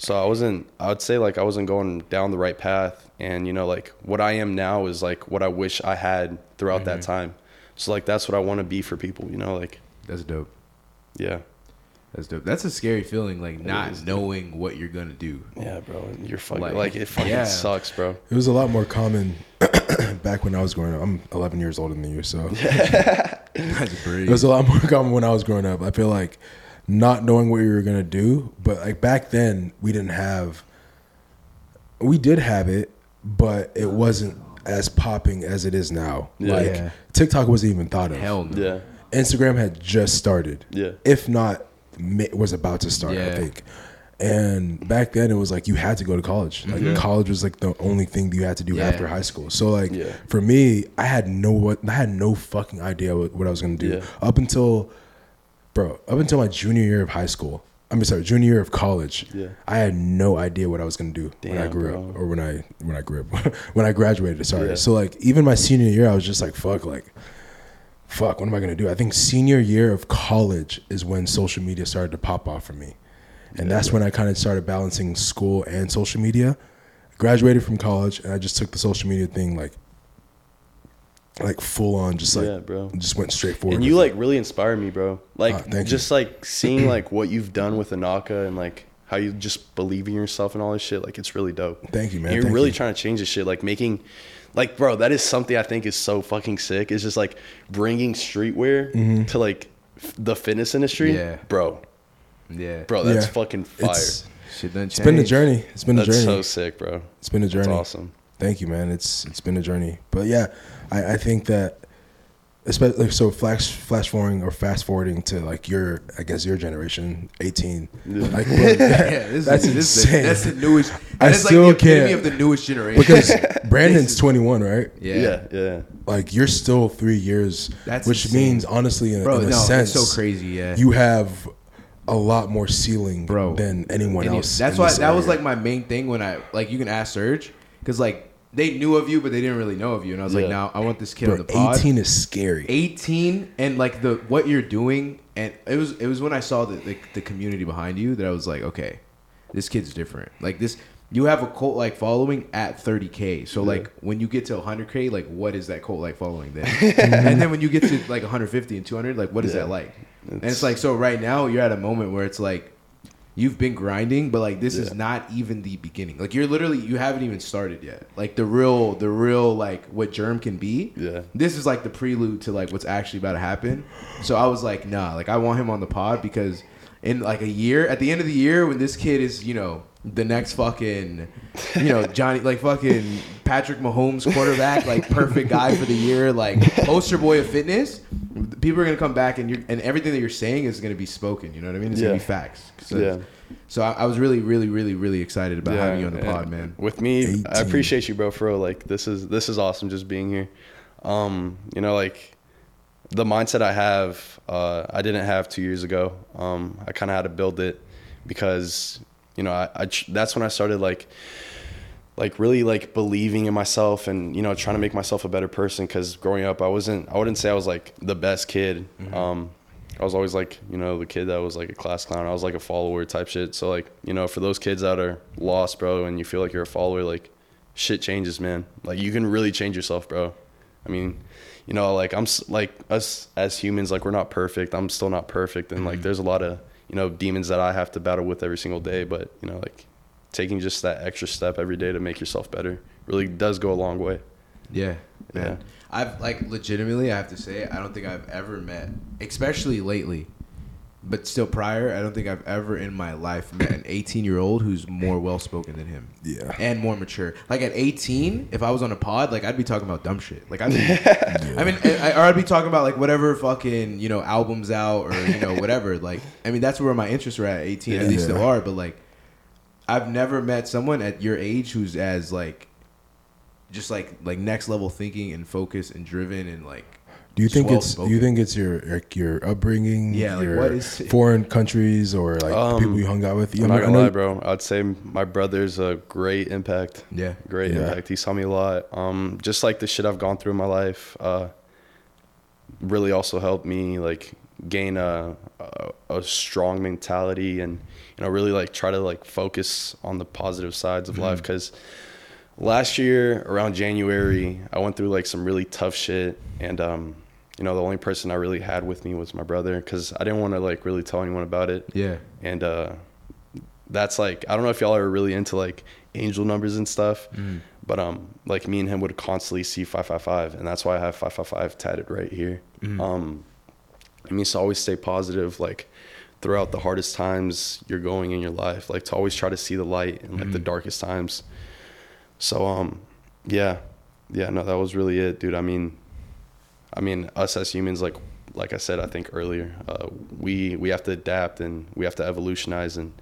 So I wasn't I would say like I wasn't going down the right path and you know like what I am now is like what I wish I had throughout that mm-hmm. time. So like that's what I want to be for people, you know, like That's dope. yeah. That's dope. That's a scary feeling, like not is. knowing what you're gonna do. Yeah, bro. You're fucking Like, like, it fucking yeah. sucks, bro. It was a lot more common back when I was growing up. I'm 11 years older than you, so That's it was a lot more common when I was growing up. I feel like not knowing what you were gonna do, but like back then we didn't have. We did have it, but it wasn't as popping as it is now. Yeah. Like Yeah. TikTok wasn't even thought of. Hell no. Yeah. Instagram had just started. Yeah. If not, ma- was about to start. I think. And back then, it was like you had to go to college. Like Yeah. college was like the only thing you had to do Yeah. after high school. So like Yeah. for me, I had no what I had no fucking idea what, what I was gonna do Yeah. up until, bro, up until my junior year of high school. I'm sorry, junior year of college. Yeah. I had no idea what I was gonna do when I grew bro. up, or when I when I grew up, when I graduated. Sorry. Yeah. So like even my senior year, I was just like, fuck, like fuck, what am I gonna do? I think senior year of college is when social media started to pop off for me, and that's when I kind of started balancing school and social media. Graduated from college, and I just took the social media thing like, like full on, just like, Yeah, bro. just went straight forward. And you with like really inspire me, bro. Like Ah, thank you. just like seeing like what you've done with Inaka and like how you just believe in yourself and all this shit. Like it's really dope. Thank you, man. And you're Thank really you. trying to change this shit. Like making, like bro, that is something I think is so fucking sick. It's just like bringing streetwear Mm-hmm. to like f- the fitness industry. Yeah. bro, Yeah. bro, that's Yeah. fucking fire. It's, Shit done it's been a journey. It's been a That's journey. so sick, bro. It's been a journey. That's awesome. Thank you, man. It's it's been a journey, but yeah, I, I think that, especially like, so flash flash forwarding or fast forwarding to like your I guess your generation, eighteen. Like, bro, Yeah, this that's is, this is insane. the, that's the newest. I That is like still the epitome can't. of the newest generation. because Brandon's twenty one, right? yeah. Yeah, yeah. Like you're still three years, That's which insane. means honestly, in, Bro, in a no, sense, it's so crazy. Yeah. You have a lot more ceiling, Bro. than anyone And else. That's why this that was like my main thing when I like you can ask Serge because like they knew of you but they didn't really know of you. And I was like Yeah. now I want this kid on the pod. eighteen is scary. 18 and like the what you're doing and it was it was when I saw the, the the community behind you that I was like okay this kid's different. Like this you have a cult like following at 30k so like when you get to 100k like what is that cult like following then? And then when you get to like 150 and 200 like what is that like? And it's like so right now you're at a moment where it's like you've been grinding but like this is not even the beginning. Like you're literally you haven't even started yet. Like the real the real like what germ can be Yeah. this is like the prelude to like what's actually about to happen. So i was like nah like i want him on the pod because in like a year at the end of the year when this kid is you know the next fucking you know johnny like fucking patrick mahomes quarterback like perfect guy for the year like poster boy of fitness people are gonna come back and you're and everything that you're saying is gonna be spoken you know what i mean it's gonna be facts so, Yeah. so I, I was really really really really excited about having you on the pod man With me, I appreciate you, bro. For real. Like this is this is awesome. Just being here. Um, you know, like the mindset I have, uh, I didn't have two years ago. Um, I kind of had to build it because you know I, I that's when I started like like really like believing in myself and you know trying to make myself a better person because growing up i wasn't i wouldn't say i was like the best kid. Um i was always like you know the kid that was like a class clown. I was like a follower type shit. So like you know for those kids that are lost bro and you feel like you're a follower like shit changes man. Like you can really change yourself bro. I mean you know like i'm like us as humans like we're not perfect. I'm still not perfect. And like there's a lot of you know demons that i have to battle with every single day but you know like taking just that extra step every day to make yourself better really does go a long way. Yeah, man. Yeah. I've like legitimately, I have to say, I don't think I've ever met, especially lately, but still prior, I don't think I've ever in my life met an 18 year old who's more well spoken than him. Yeah. and more mature. Like at 18, if I was on a pod, like I'd be talking about dumb shit. Like I'd be, I mean, I, or I'd be talking about like whatever fucking you know albums out or you know whatever. Like I mean, that's where my interests were at 18, and they Yeah. still are. But like, I've never met someone at your age who's as like, just like like next level thinking and focus and driven and like. Do you just think it's do well-spoken. you think it's your like your upbringing? Yeah, like, your what is- foreign countries or like Um, people you hung out with? You I'm know- not gonna lie, bro. I'd say my brother's a great impact. Yeah. Great Yeah. impact. He saw me a lot. Um, just like the shit I've gone through in my life, uh, really also helped me like gain a, a a strong mentality and you know really like try to like focus on the positive sides of life because last year around January I went through like some really tough shit and um you know the only person I really had with me was my brother because I didn't want to like really tell anyone about it Yeah. and uh that's like I don't know if y'all are really into like angel numbers and stuff, but um like me and him would constantly see five five five, and that's why I have five five five tatted right here. Um, it means to always stay positive, like throughout the hardest times you're going in your life, like to always try to see the light in like the darkest times. So um, yeah, yeah, no, that was really it, dude. I mean, I mean, us as humans, like like I said, I think earlier, uh, we we have to adapt and we have to evolutionize and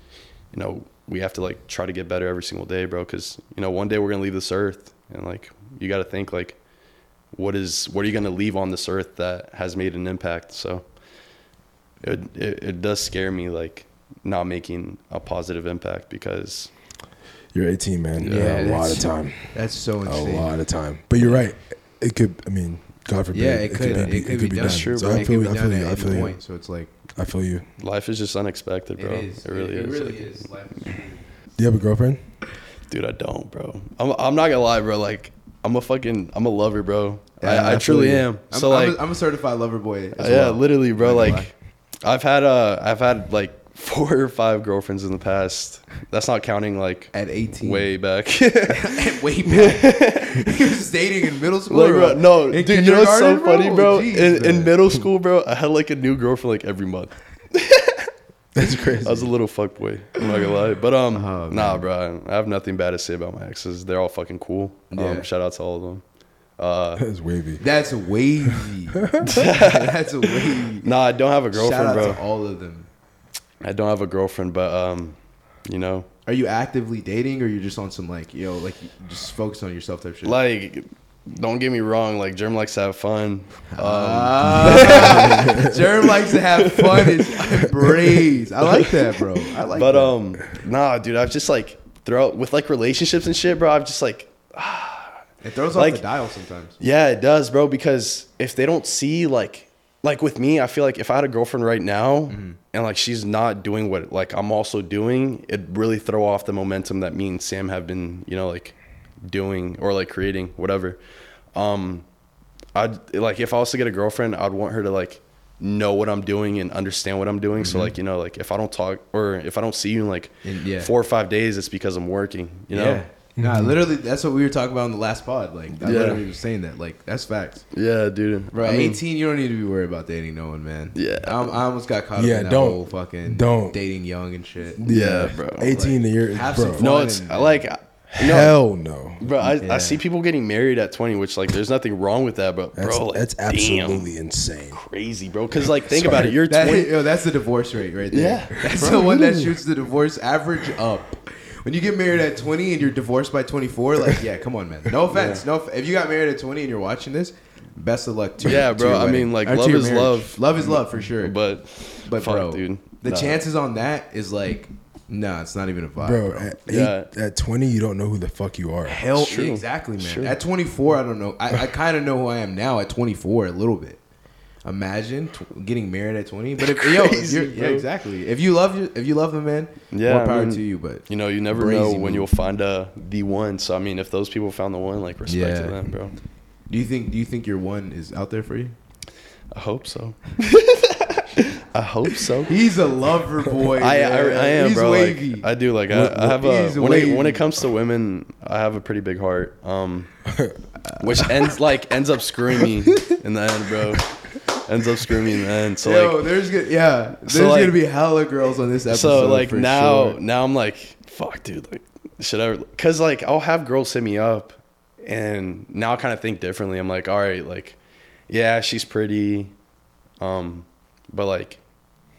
you know we have to like try to get better every single day, bro. Because you know one day we're gonna leave this earth and like you got to think like what is what are you gonna leave on this earth that has made an impact? So it it, it does scare me like not making a positive impact because You're 18, man. Yeah, Yeah, a lot of time. That's so insane. A lot of time. But you're right. It could. I mean, God forbid. Yeah, it could. be, It could be done. That's true, So bro. I It feel. could you, be I feel done you. I feel you. So it's like I feel you. life is just unexpected, bro. it is. It really it, is. really Like, is. Life is. Do you have a girlfriend? Dude, I don't, bro. I'm I'm not gonna lie, bro. Like I'm a fucking I'm a lover, bro. Yeah, I, I truly you. am. I'm, so I'm like a, I'm a certified lover boy. As yeah, well. literally, bro. Not gonna Like I've had uh I've had like four or five girlfriends in the past. That's not counting like at 18. way back. way back. he was dating in middle school. like, bro, no, In dude, you know what's so kindergarten, funny, bro? Jeez, in, in middle school, bro, I had like a new girlfriend like every month. That's crazy. I was a little fuck boy. I'm not gonna lie, but um, Oh, nah, man. bro. I have nothing bad to say about my exes. They're all fucking cool. Yeah. Um, shout out to all of them. Uh, That's wavy. That's wavy. That's wavy. nah, I don't have a Shout girlfriend, out bro. to all of them. I don't have a girlfriend, but um, you know, Are you actively dating, or you're just on some like yo, know, like just focus on yourself type shit? like, don't get me wrong. Like, Germ likes to have fun. Um, Ah, Jerm likes to have fun and embrace. I like that, bro. I like but that. um, nah, dude. I've just like throughout with like relationships and shit, bro. I've just like it throws like- off the dial sometimes. Yeah, it does, bro. Because if they don't see like, like with me, I feel like if I had a girlfriend right now Mm-hmm. and like she's not doing what like I'm also doing, it'd really throw off the momentum that me and Sam have been, you know, like doing or like creating, whatever. Um, I'd like if I was to get a girlfriend, I'd want her to like know what I'm doing and understand what I'm doing. So like you know, like if I don't talk or if I don't see you in like In- yeah. four or five days, it's because I'm working. You know. Yeah. Nah, mm-hmm. literally, that's what we were talking about in the last pod. Like, I Yeah. literally was saying that. Like, that's facts. Yeah, dude. Bro, I mean, 18, you don't need to be worried about dating no one, man. Yeah. I'm, I almost got caught Yeah, up in that don't. whole fucking Don't. dating young and shit. Yeah, bro. 18 Like, a year, have bro. some fun. No, it's and- like no, Hell no. bro. I, Yeah. I see people getting married at 20, which like there's nothing wrong with that, but That's, bro, like, that's damn, absolutely insane. crazy, bro. Because like think about it, you're That, 20. yo, that's the divorce rate right there. Yeah. That's the one that shoots the divorce average up. When you get married at 20 and you're divorced by 24, like, yeah, come on, man. No offense. No, if you got married at 20 and you're watching this, best of luck to Yeah, bro, your I wedding. mean, like, Or love is marriage. love. Love is love for sure. But But fuck, bro, dude, the Nah. chances on that is like, nah, it's not even a vibe, Bro, bro. at, Yeah. eight, at 20, you don't know who the fuck you are. Hell, exactly, man. It's. At 24, I don't know. I, I kind of know who I am now at 24 a little bit. Imagine tw- getting married at 20. But if yo, if Crazy, you're, yeah, exactly. If you love if you love the man, Yeah, more I power mean, to you. But you know, you never know move. when you'll find uh, the one. So I mean, if those people found the one, like respect Yeah. to them, bro. do you think do you think your one is out there for you? I hope so. I hope so. He's a lover boy. I, I. I am, He's bro. wavy. Like, I do like I, I have a when it, when it comes to women, I have a pretty big heart. Um, which ends like ends up screwing me in the end, bro. Ends up screwing me in. So Yo, like, there's gonna yeah, there's So, like- gonna be hella girls on this episode. so like for now sure. now I'm like, fuck, dude. Like, should I? Because like I'll have girls hit me up, and now I kind of think differently. I'm like, all right, like, yeah, she's pretty, um, but like,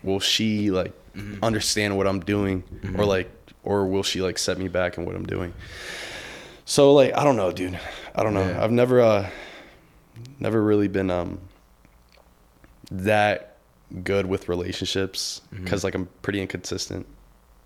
will she like Mm-hmm. understand what I'm doing, or like, or will she like set me back in what I'm doing? So like, I don't know, dude. I don't know. Yeah. I've never, uh, never really been um that good with relationships Mm-hmm. because like I'm pretty inconsistent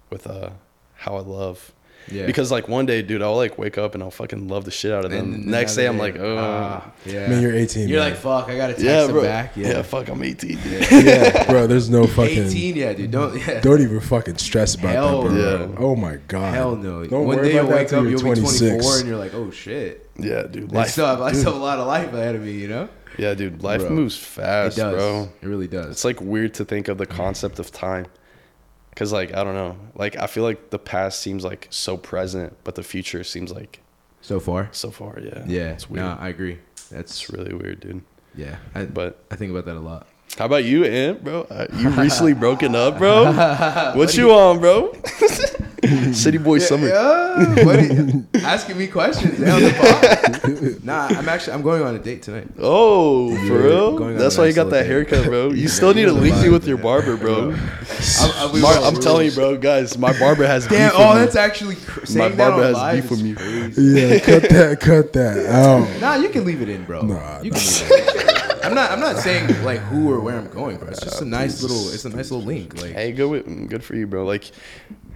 with uh how I love. Yeah. Because like one day, dude, I'll like wake up and I'll fucking love the shit out of them. And Next day, I'm like, oh, ah, yeah. I mean, you're 18. You're man. like, fuck, I gotta text yeah, him bro. back. Yeah. Yeah. fuck, I'm 18. yeah, bro. There's no fucking. 18, yeah, dude. Don't yeah. Don't even fucking stress about Hell that, bro. no. Oh my god. Hell no. Don't One worry day you'll wake up, you're you'll be 24, 26. and you're like, oh shit. Yeah, dude. I Life, still have, I still have a lot of life ahead of me, you know? Yeah, dude. Life Bro. moves It fast, does. bro. It really does. It's like weird to think of the mm. concept of time. Cause like I don't know, like I feel like the past seems like so present, but the future seems like so far. so far. Yeah, Yeah. it's weird. No, I agree. That's It's really weird, dude. yeah. I, But I think about that a lot. How about you, Ant, bro? Uh, you recently broken up, bro. What you on, bro? City boy summer. Yeah, what are you- asking me questions on the. Nah, I'm actually I'm going on a date tonight. Oh, for real? That's why you got that date. haircut, bro. You Yeah, still need you to link me with your barber, bro. I- I- we Mar- will, I'm telling you, bro, guys, my barber has Damn! beef Oh, with me. that's actually cr- My saying that barber on has live beef is with me. crazy. Yeah, cut that, cut that out. Nah, you can leave it in, bro. Nah, you can leave it in. I'm not. I'm not saying like who or where I'm going, bro. It's just a nice little. It's a nice little link. Like, Hey, good, with, mm, good for you, bro. Like,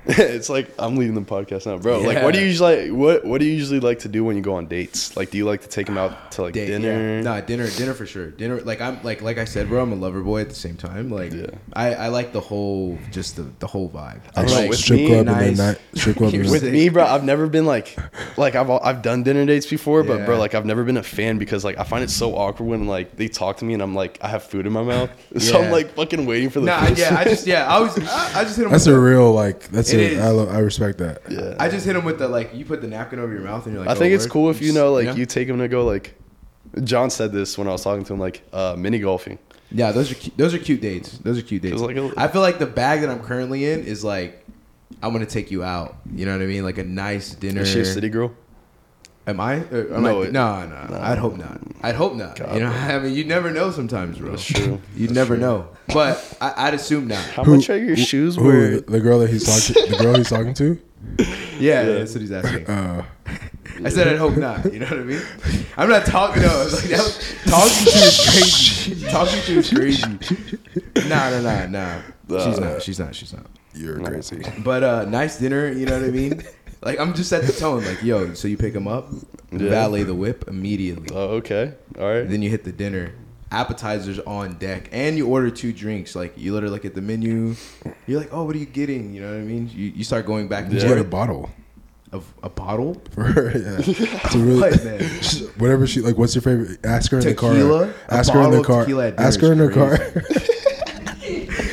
it's like I'm leaving the podcast now, bro. Like, what do you Yeah. usually what What do you usually like to do when you go on dates? Like, do you like to take them out to like date, dinner? Yeah. Nah, dinner, dinner for sure. Dinner, like I'm, like, like I said, bro. I'm a lover boy at the same time. Like, Yeah. I, I like the whole, just the, the whole vibe. I don't like, with strip me, club nice. and then night, strip club With me, bro, I've never been like, like I've I've done dinner dates before, but bro, like I've never been a fan because like I find it so awkward when like they talk to me and I'm like I have food in my mouth, so Yeah. I'm like fucking waiting for the Nah, food. yeah, I just, yeah, I was, I, I just hit him. that's with a real like. That's It a. is. I, lo- I respect that. yeah. I just hit him with the like. You put the napkin over your mouth and you're like. I think oh, it's word? cool if you know, like, you take him to go, like, John said this when I was talking to him, like, uh, mini golfing. Yeah, those are cute, those are cute dates. Those are cute dates. It's like a- I feel like the bag that I'm currently in is like, I'm gonna take you out. You know what I mean? Like a nice dinner. Is she a city girl? Am I? Or am No, I it- no, no, no. I'd hope not. I'd hope not. God, you know, bro. I mean, you never know sometimes, bro. That's true. You'd never true. know. But I, I'd assume not. How much are your shoes Who, worth? the, the girl that he's talking, the girl he's talking to. Yeah, that's what he's asking. Uh, I said I'd hope not. You know what I mean? I'm not talking. No, it's like that was, talking to is crazy. talking to is crazy. Nah, nah, nah, nah. She's not. She's not. She's not. you're crazy. But uh, nice dinner. You know what I mean? Like I'm just at the tone. Like yo, so you pick him up, Yeah. valet the whip immediately. Oh, okay. All right. Then you hit the dinner. Appetizers on deck, and you order two drinks. Like you literally look at the menu. You're like, oh, what are you getting? You know what I mean? You, you start going back and Did Yeah. you get a bottle of a bottle. for her? Yeah. To really, What, man? whatever she like. What's your favorite? Ask her in the car. A Ask her in the car. tequila at dinner Ask her in is her car.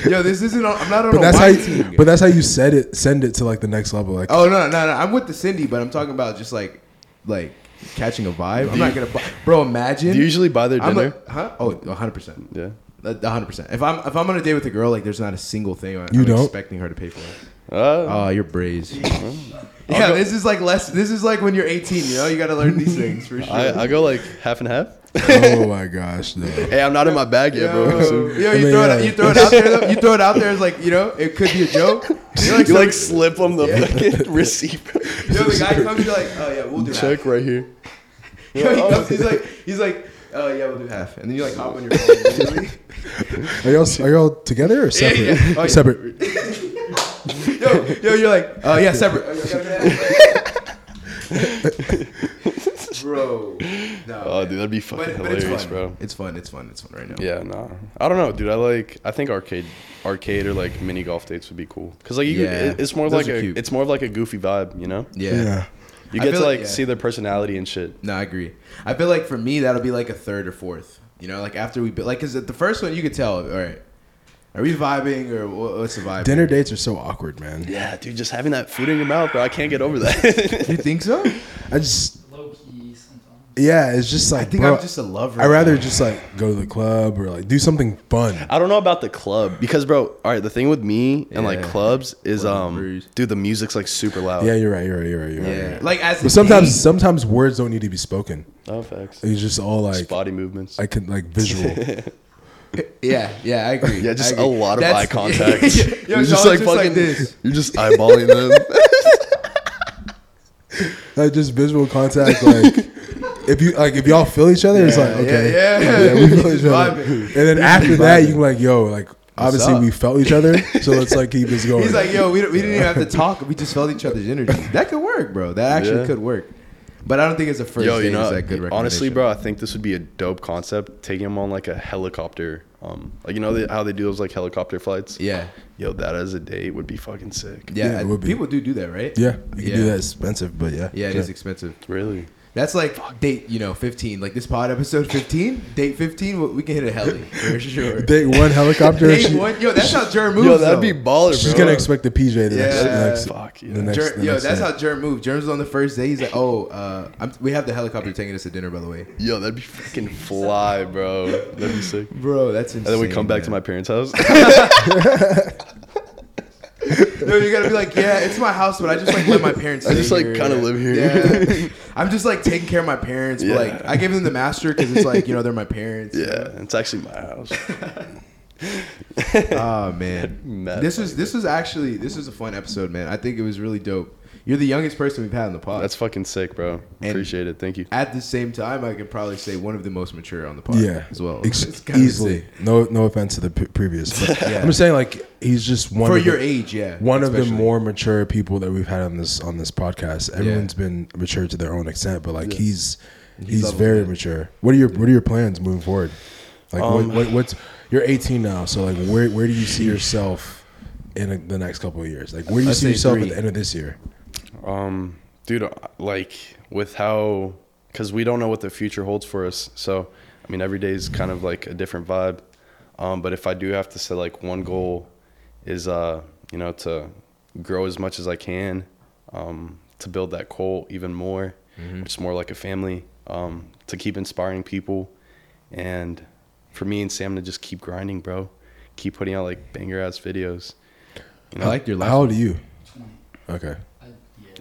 Yo, this isn't. On, I'm not on but a that's how. wine You, team. but that's how you said it. Send it to like the next level. Like oh no, no, no! I'm with the Cindy, but I'm talking about just like, like catching a vibe. I'm not gonna, bu- bro. Imagine. Do you usually buy their I'm dinner? like, huh? Oh, 100 percent. yeah. hundred percent. If I'm if I'm on a date with a girl, like there's not a single thing I'm You don't? expecting her to pay for. It. Uh, Oh, you're brazy. yeah, this is like less. This is like when you're 18. You know, you got to learn these things for sure. I, I go like half and half. Oh my gosh, no. Hey, I'm not in my bag yet, bro. Yo, So- yo, I you mean, throw yeah. it, you throw it out there. Though. You throw it out there It's like you know, it could be a joke. You're like, you like slip them the Yeah. fucking receipt. bro. yo, the guy comes, you're like, oh yeah, we'll do Check half. right here. Yo, he comes, he's like, he's like, oh yeah, we'll do half, and then you like hop on your phone. immediately. Are y'all are y'all together or separate? Yeah, yeah. Oh, yeah. Separate. yo, yo, you're like, oh yeah, separate. Oh, Bro, no. Oh, man. dude, that'd be fucking but, but it's hilarious, bro. It's fun. It's fun. It's fun right now. Yeah, nah. I don't know, dude. I like. I think arcade, arcade or like mini golf dates would be cool. Cause like you, Yeah, it- it's more those like a, cute. it's more of like a goofy vibe, you know. Yeah. Yeah. You get to like like- yeah. see their personality and shit. No, I agree. I feel like for me that'll be like a third or fourth. You know, like after we bu- like because the first one you could tell. All right, Are we vibing or what's the vibe? Dinner dates are so awkward, man. Yeah, dude, just having that food in your mouth, bro. I can't get over that. You think so? I just Low key sometimes. Yeah, it's just like I think bro, I'm just a lover. I'd rather just like go to the club or like do something fun. I don't know about the club because, bro. All right, the thing with me and like clubs is, um, Clubbers. dude, the music's like super loud. Yeah, you're right. You're right. You're right. You're right. Yeah, You're right. like as But sometimes, date- sometimes words don't need to be spoken. Oh, facts. It's just all like Just body movements. I can like visual. Yeah, yeah, I agree. yeah, just I a agree. lot of That's- eye contact. Yo, you're it's just always like fucking. this. You're just eyeballing them. like just visual contact. Like if you like if y'all feel each other, it's like okay, yeah, yeah. we feel each other. And then after that, you can like yo, like obviously up? we felt each other, so let's like keep this going. He's like, yo, we, we didn't even have to talk. We just felt each other's energy. That could work, bro. That actually Yeah. could work. But I don't think it's a first Yo, date. you know, that good honestly, bro, I think this would be a dope concept. Taking them on like a helicopter, um, like you know the, how they do those like helicopter flights. Yeah, Yo, that as a date would be fucking sick. yeah. Yeah, it would be. People do do that, right? yeah, you can Yeah. do that expensive, but yeah, Yeah, it sure. is expensive. Really? That's like date, you know, 15. Like this pod episode 15, date 15, we- we can hit a heli for sure. Date one helicopter. Date she- one, yo, that's how Germ moves. Yo, that'd be though. baller, bro. she's gonna expect the PJ the next, Yeah. the next Fuck yeah. the next, Jer- the yo, next that's day. how Germ moved. Germ's on the first day. He's like, oh, uh, I'm, we have the helicopter taking us to dinner, by the way. Yo, that'd be freaking fly, bro. That'd be sick. Bro, that's insane. And then we come back to my parents' house. No, you gotta be like, yeah, it's my house, but I just like let my parents. I just, like, kinda live here. Yeah, I'm just like taking care of my parents, but like I gave them the master because it's like you know they're my parents. yeah, it's actually my house. Oh man, this is this was actually this was a fun episode, man. I think it was really dope. You're the youngest person we've had on the pod. That's fucking sick, bro. And- Appreciate it. Thank you. At the same time, I could probably say one of the most mature on the pod. yeah, as well. Ex- easily. sick. No, no offense to the p- previous, Yeah. I'm just saying like he's just one for of your the, age. Yeah, one of the more mature people that we've had on this on this podcast. Everyone's been mature to their own extent, but like Yeah. he's He's he's, very headed. mature. What are your What are your plans moving forward? Like Um, what, what what's you're 18 now, so like where where do you see yourself in a, the next couple of years? Like where do you Let's see yourself three. at the end of this year? Um, dude, like with how, because we don't know what the future holds for us. So, I mean, every day is kind of like a different vibe. Um, but if I do have to say, like one goal, is uh, you know, to grow as much as I can, um, to build that cult even more, which is more like a family, um, to keep inspiring people, and for me and Sam to just keep grinding, bro, keep putting out like banger ass videos. You I like your last. How old are you? Okay.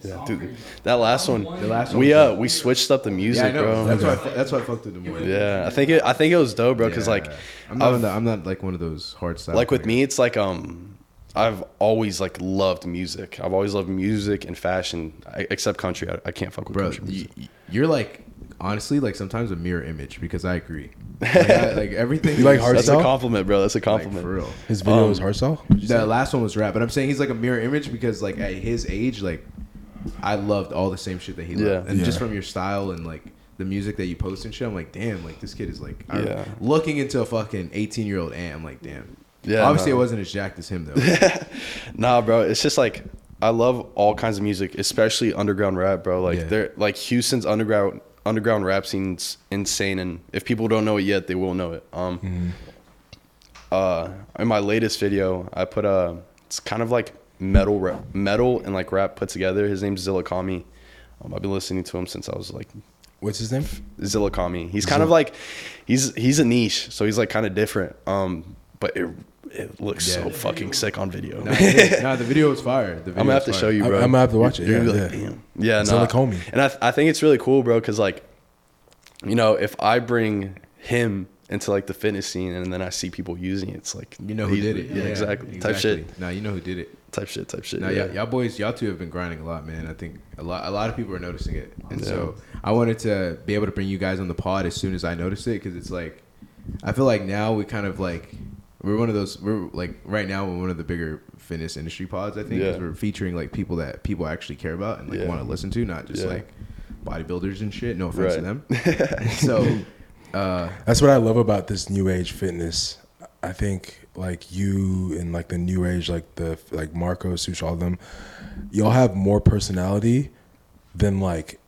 I, yeah, it's Yeah, all dude, that last one, The last one. we uh we switched up the music, yeah, I know. bro. That's why. I, that's why I fucked with them more. Yeah, I think it. I think it was dope, bro. Because like, Yeah. I'm not. I've- on the- I'm not like one of those hard style. like with me, it's like um, I've always like loved music. I've always loved music and fashion, I, except country. I, I can't fuck with bro. country You, music. you're like honestly like sometimes a mirror image because I agree. Like, I- like everything. You like hard That's a compliment, bro. That's a like, compliment. for real. His video Um, is hardstyle. The last one was rap, but I'm saying he's like a mirror image because like at his age, like I loved all the same shit that he loved, Yeah. and just from your style and like the music that you post and shit, I'm like, damn, like this kid is like, I'm Yeah. looking into a fucking 18 year old ant. I'm like, damn. Yeah, Obviously, no. I wasn't as jacked as him though. Nah, bro. It's just like I love all kinds of music, especially underground rap, bro. Like Yeah. they're like Houston's underground underground rap scene's insane, and if people don't know it yet, they will know it. Um, Mm-hmm. uh, in my latest video, I put a it's kind of like metal rap, metal and like rap put together. His name's Zillakami. Um, I've been listening to him since I was like What's his name? Zillakami. He's kind of like he's he's a niche, so he's like kind of different. Um, but it it looks Yeah. so fucking sick on video. nah. Nah, the video was fire. The video I'm gonna have to fire. show you, bro. I'm gonna have to watch it, You're yeah, gonna yeah. like, damn. Yeah, no. Zillakami. And I, I think it's really cool, bro, because like, you know, if I bring him into like the fitness scene and then I see people using it, it's like You know who did it? Yeah, exactly. Type shit. Nah, you know who did it. Type shit. Type shit. Now, yeah. y'all, boys, y'all two have been grinding a lot, man. I think a lot, a lot of people are noticing it, and so I wanted to be able to bring you guys on the pod as soon as I noticed it, because it's like, I feel like now we kind of like we're one of those. We're like right now we're one of the bigger fitness industry pods. I think Yeah. we're featuring like people that people actually care about and like Yeah. want to listen to, not just Yeah. like bodybuilders and shit. No offense to them. so, uh, That's what I love about this new age fitness. I think like you and like the new age, like the like Marco, Sush, all of them, y'all have more personality than like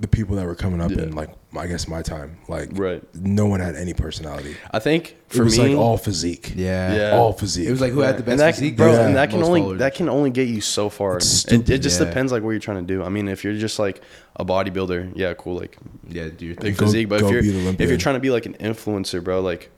the people that were coming up Yeah. in like I guess my time, like Right. no one had any personality. I think for it was me, like all physique. Yeah. Yeah. all physique. It was like who had the and best that, physique, bro, Yeah. and that can most only followers. that can only get you so far. It's It, it just Yeah. depends like what you're trying to do. I mean, if you're just like a bodybuilder, yeah, cool, like yeah, do your thing. Go- physique. But if you're if you're trying to be like an influencer, bro, like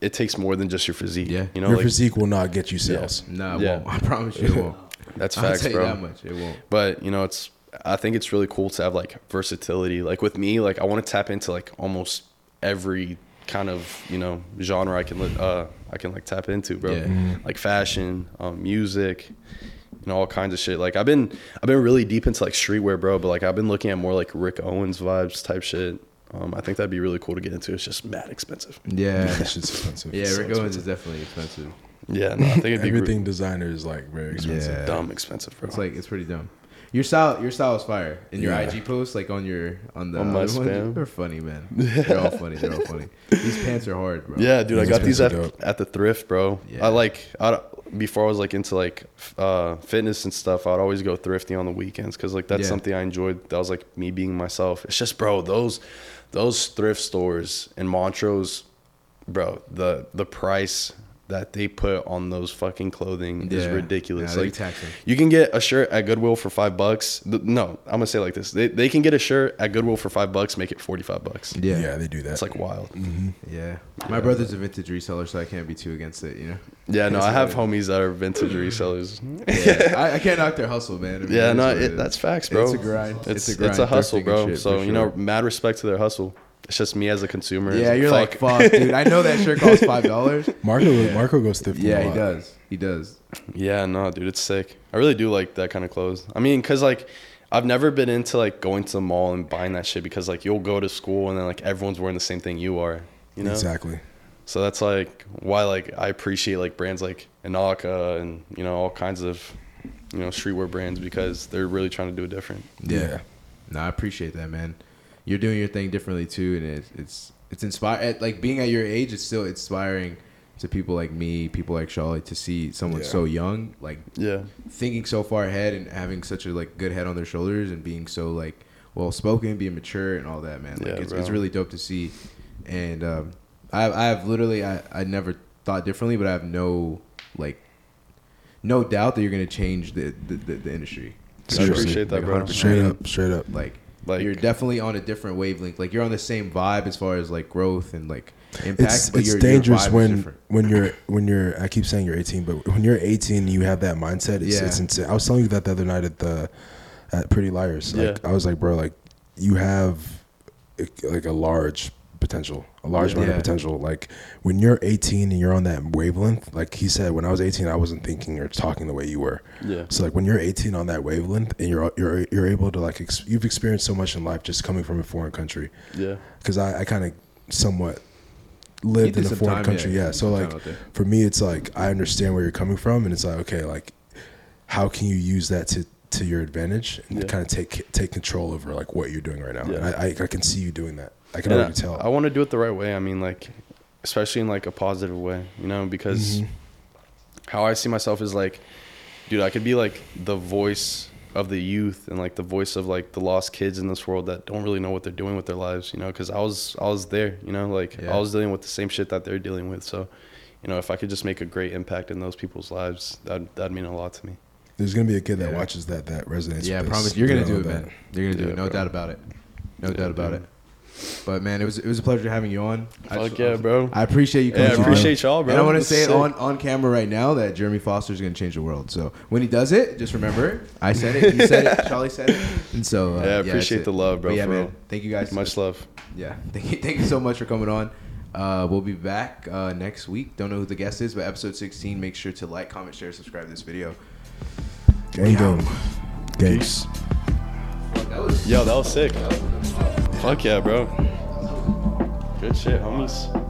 it takes more than just your physique. Yeah. you know, Your like physique will not get you sales. Nah, it Yeah. won't. I promise you, it won't. that's I'll facts, tell you bro. that much. It won't. But you know, it's I think it's really cool to have like versatility. Like with me, like I want to tap into like almost every kind of you know genre I can li- uh I can like tap into, bro. Yeah. Mhm. Like fashion, um, music, you know, all kinds of shit. Like I've been I've been really deep into like streetwear, bro. But like I've been looking at more like Rick Owens vibes type shit. Um, I think that'd be really cool to get into. It's just mad expensive. Yeah. that shit's expensive. Yeah, So Rick Owens expensive. is definitely expensive. Yeah, no, I think it'd be Everything Everything designer is like very expensive. Yeah. dumb expensive, bro. It's like it's pretty dumb. Your style, your style is fire. In your Yeah. IG posts, like on your on the On my other ones, spam? they're funny, man. They're all funny. They're all funny. These pants are hard, bro. Yeah, dude, I Those got these at, dope. at the thrift, bro. Yeah. I like I, don't- before I was like into like f- uh, fitness and stuff. I'd always go thrifty on the weekends because like that's Yeah. something I enjoyed. That was like me being myself. It's just, bro, those those thrift stores in Montrose, bro. The the price that they put on those fucking clothing is ridiculous. Yeah, like taxing. you can get a shirt at Goodwill for five bucks. No, I'm gonna say it like this: they, they can get a shirt at Goodwill for five bucks, make it forty five bucks. yeah, Yeah, they do that. It's like wild. Mm-hmm. yeah. My brother's a vintage reseller, so I can't be too against it. You know. Yeah, no, I have like- homies that are vintage resellers. Yeah, I, I can't knock their hustle, man. I mean, Yeah, no, what it, is. that's facts, bro. It's a grind. It's It's a it's a hustle, bro. shit, so for you know, mad respect to their hustle. It's just me as a consumer. Yeah, you're like, fuck. fuck, dude. I know that shirt costs five dollars. Marco. Marco goes thrifting. Yeah, a he does. He does. Yeah, no, dude, it's sick. I really do like that kind of clothes. I mean, cause like I've never been into like going to the mall and buying that shit because like you'll go to school and then like everyone's wearing the same thing you are. You know. Exactly. So that's like why like I appreciate like brands like Inaka and you know all kinds of you know streetwear brands because they're really trying to do it different. Yeah. No, I appreciate that, man. You're doing your thing differently too, and it's it's it's inspiring. Like being at your age, it's still inspiring to people like me, people like Charlie, to see someone Yeah. so young, like Yeah. thinking so far ahead and having such a like good head on their shoulders and being so like well spoken, being mature and all that, man. Like Yeah, it's, bro. it's really dope to see. And um, I I have literally I I never thought differently, but I have no like no doubt that you're gonna change the the, the, the industry. I appreciate that, Like, bro. 100%. Straight up. Straight up. Like, Like- you're definitely on a different wavelength. Like you're on the same vibe as far as like growth and like impact. It's but it's your, dangerous your when when you're when you're. I keep saying you're 18, but when you're 18, and you have that mindset. It's, Yeah. it's insane. I was telling you that the other night at the at Pretty Liars. Like Yeah. I was like, bro, like you have like a large potential, a large amount Yeah. of potential. Like when you're 18 and you're on that wavelength, like he said, when I was 18, I wasn't thinking or talking the way you were. Yeah. So like when you're 18 on that wavelength and you're you're you're able to like ex- you've experienced so much in life just coming from a foreign country. Yeah. Because I, I kind of somewhat lived in a foreign time, country. yeah, Yeah. So like time out there. for me, it's like I understand where you're coming from, and it's like okay, like how can you use that to to your advantage and Yeah. kind of take take control over like what you're doing right now. Yeah. And I, I I can see you doing that. I can And already tell. I, want to do it the right way. I mean, like, especially in like a positive way, you know, because Mhm. how I see myself is like, dude, I could be like the voice of the youth and like the voice of like the lost kids in this world that don't really know what they're doing with their lives, you know, because I was I was there, you know, like Yeah. I was dealing with the same shit that they're dealing with. So, you know, if I could just make a great impact in those people's lives, that that'd mean a lot to me. There's gonna be a kid that Yeah. watches that that resonates. Yeah, I promise this, you're gonna you do it, that- man. You're gonna do Yeah, it, no bro. doubt about it. No Yeah, doubt about dude. it. But man, it was it was a pleasure having you on. I Fuck just- yeah, bro. I appreciate you coming Yeah, I on. appreciate y'all, bro. And I want to That's say it sick. on, on camera right now that Jeremy Foster is going to change the world. So when he does it, just remember, I said it, you said it, Charlie said it, and so uh, Yeah, I appreciate it. the love, bro, But yeah, for man, real. thank you guys. Much love. Yeah, thank you, thank you so much for coming on. Uh, we'll be back uh, next week. Don't know who the guest is, but episode 16. Make sure to like, comment, share, subscribe to this video. Gang, We gang, out. gang. Peace. That was Yo, that was sick. Fuck yeah, bro. Good shit, homies.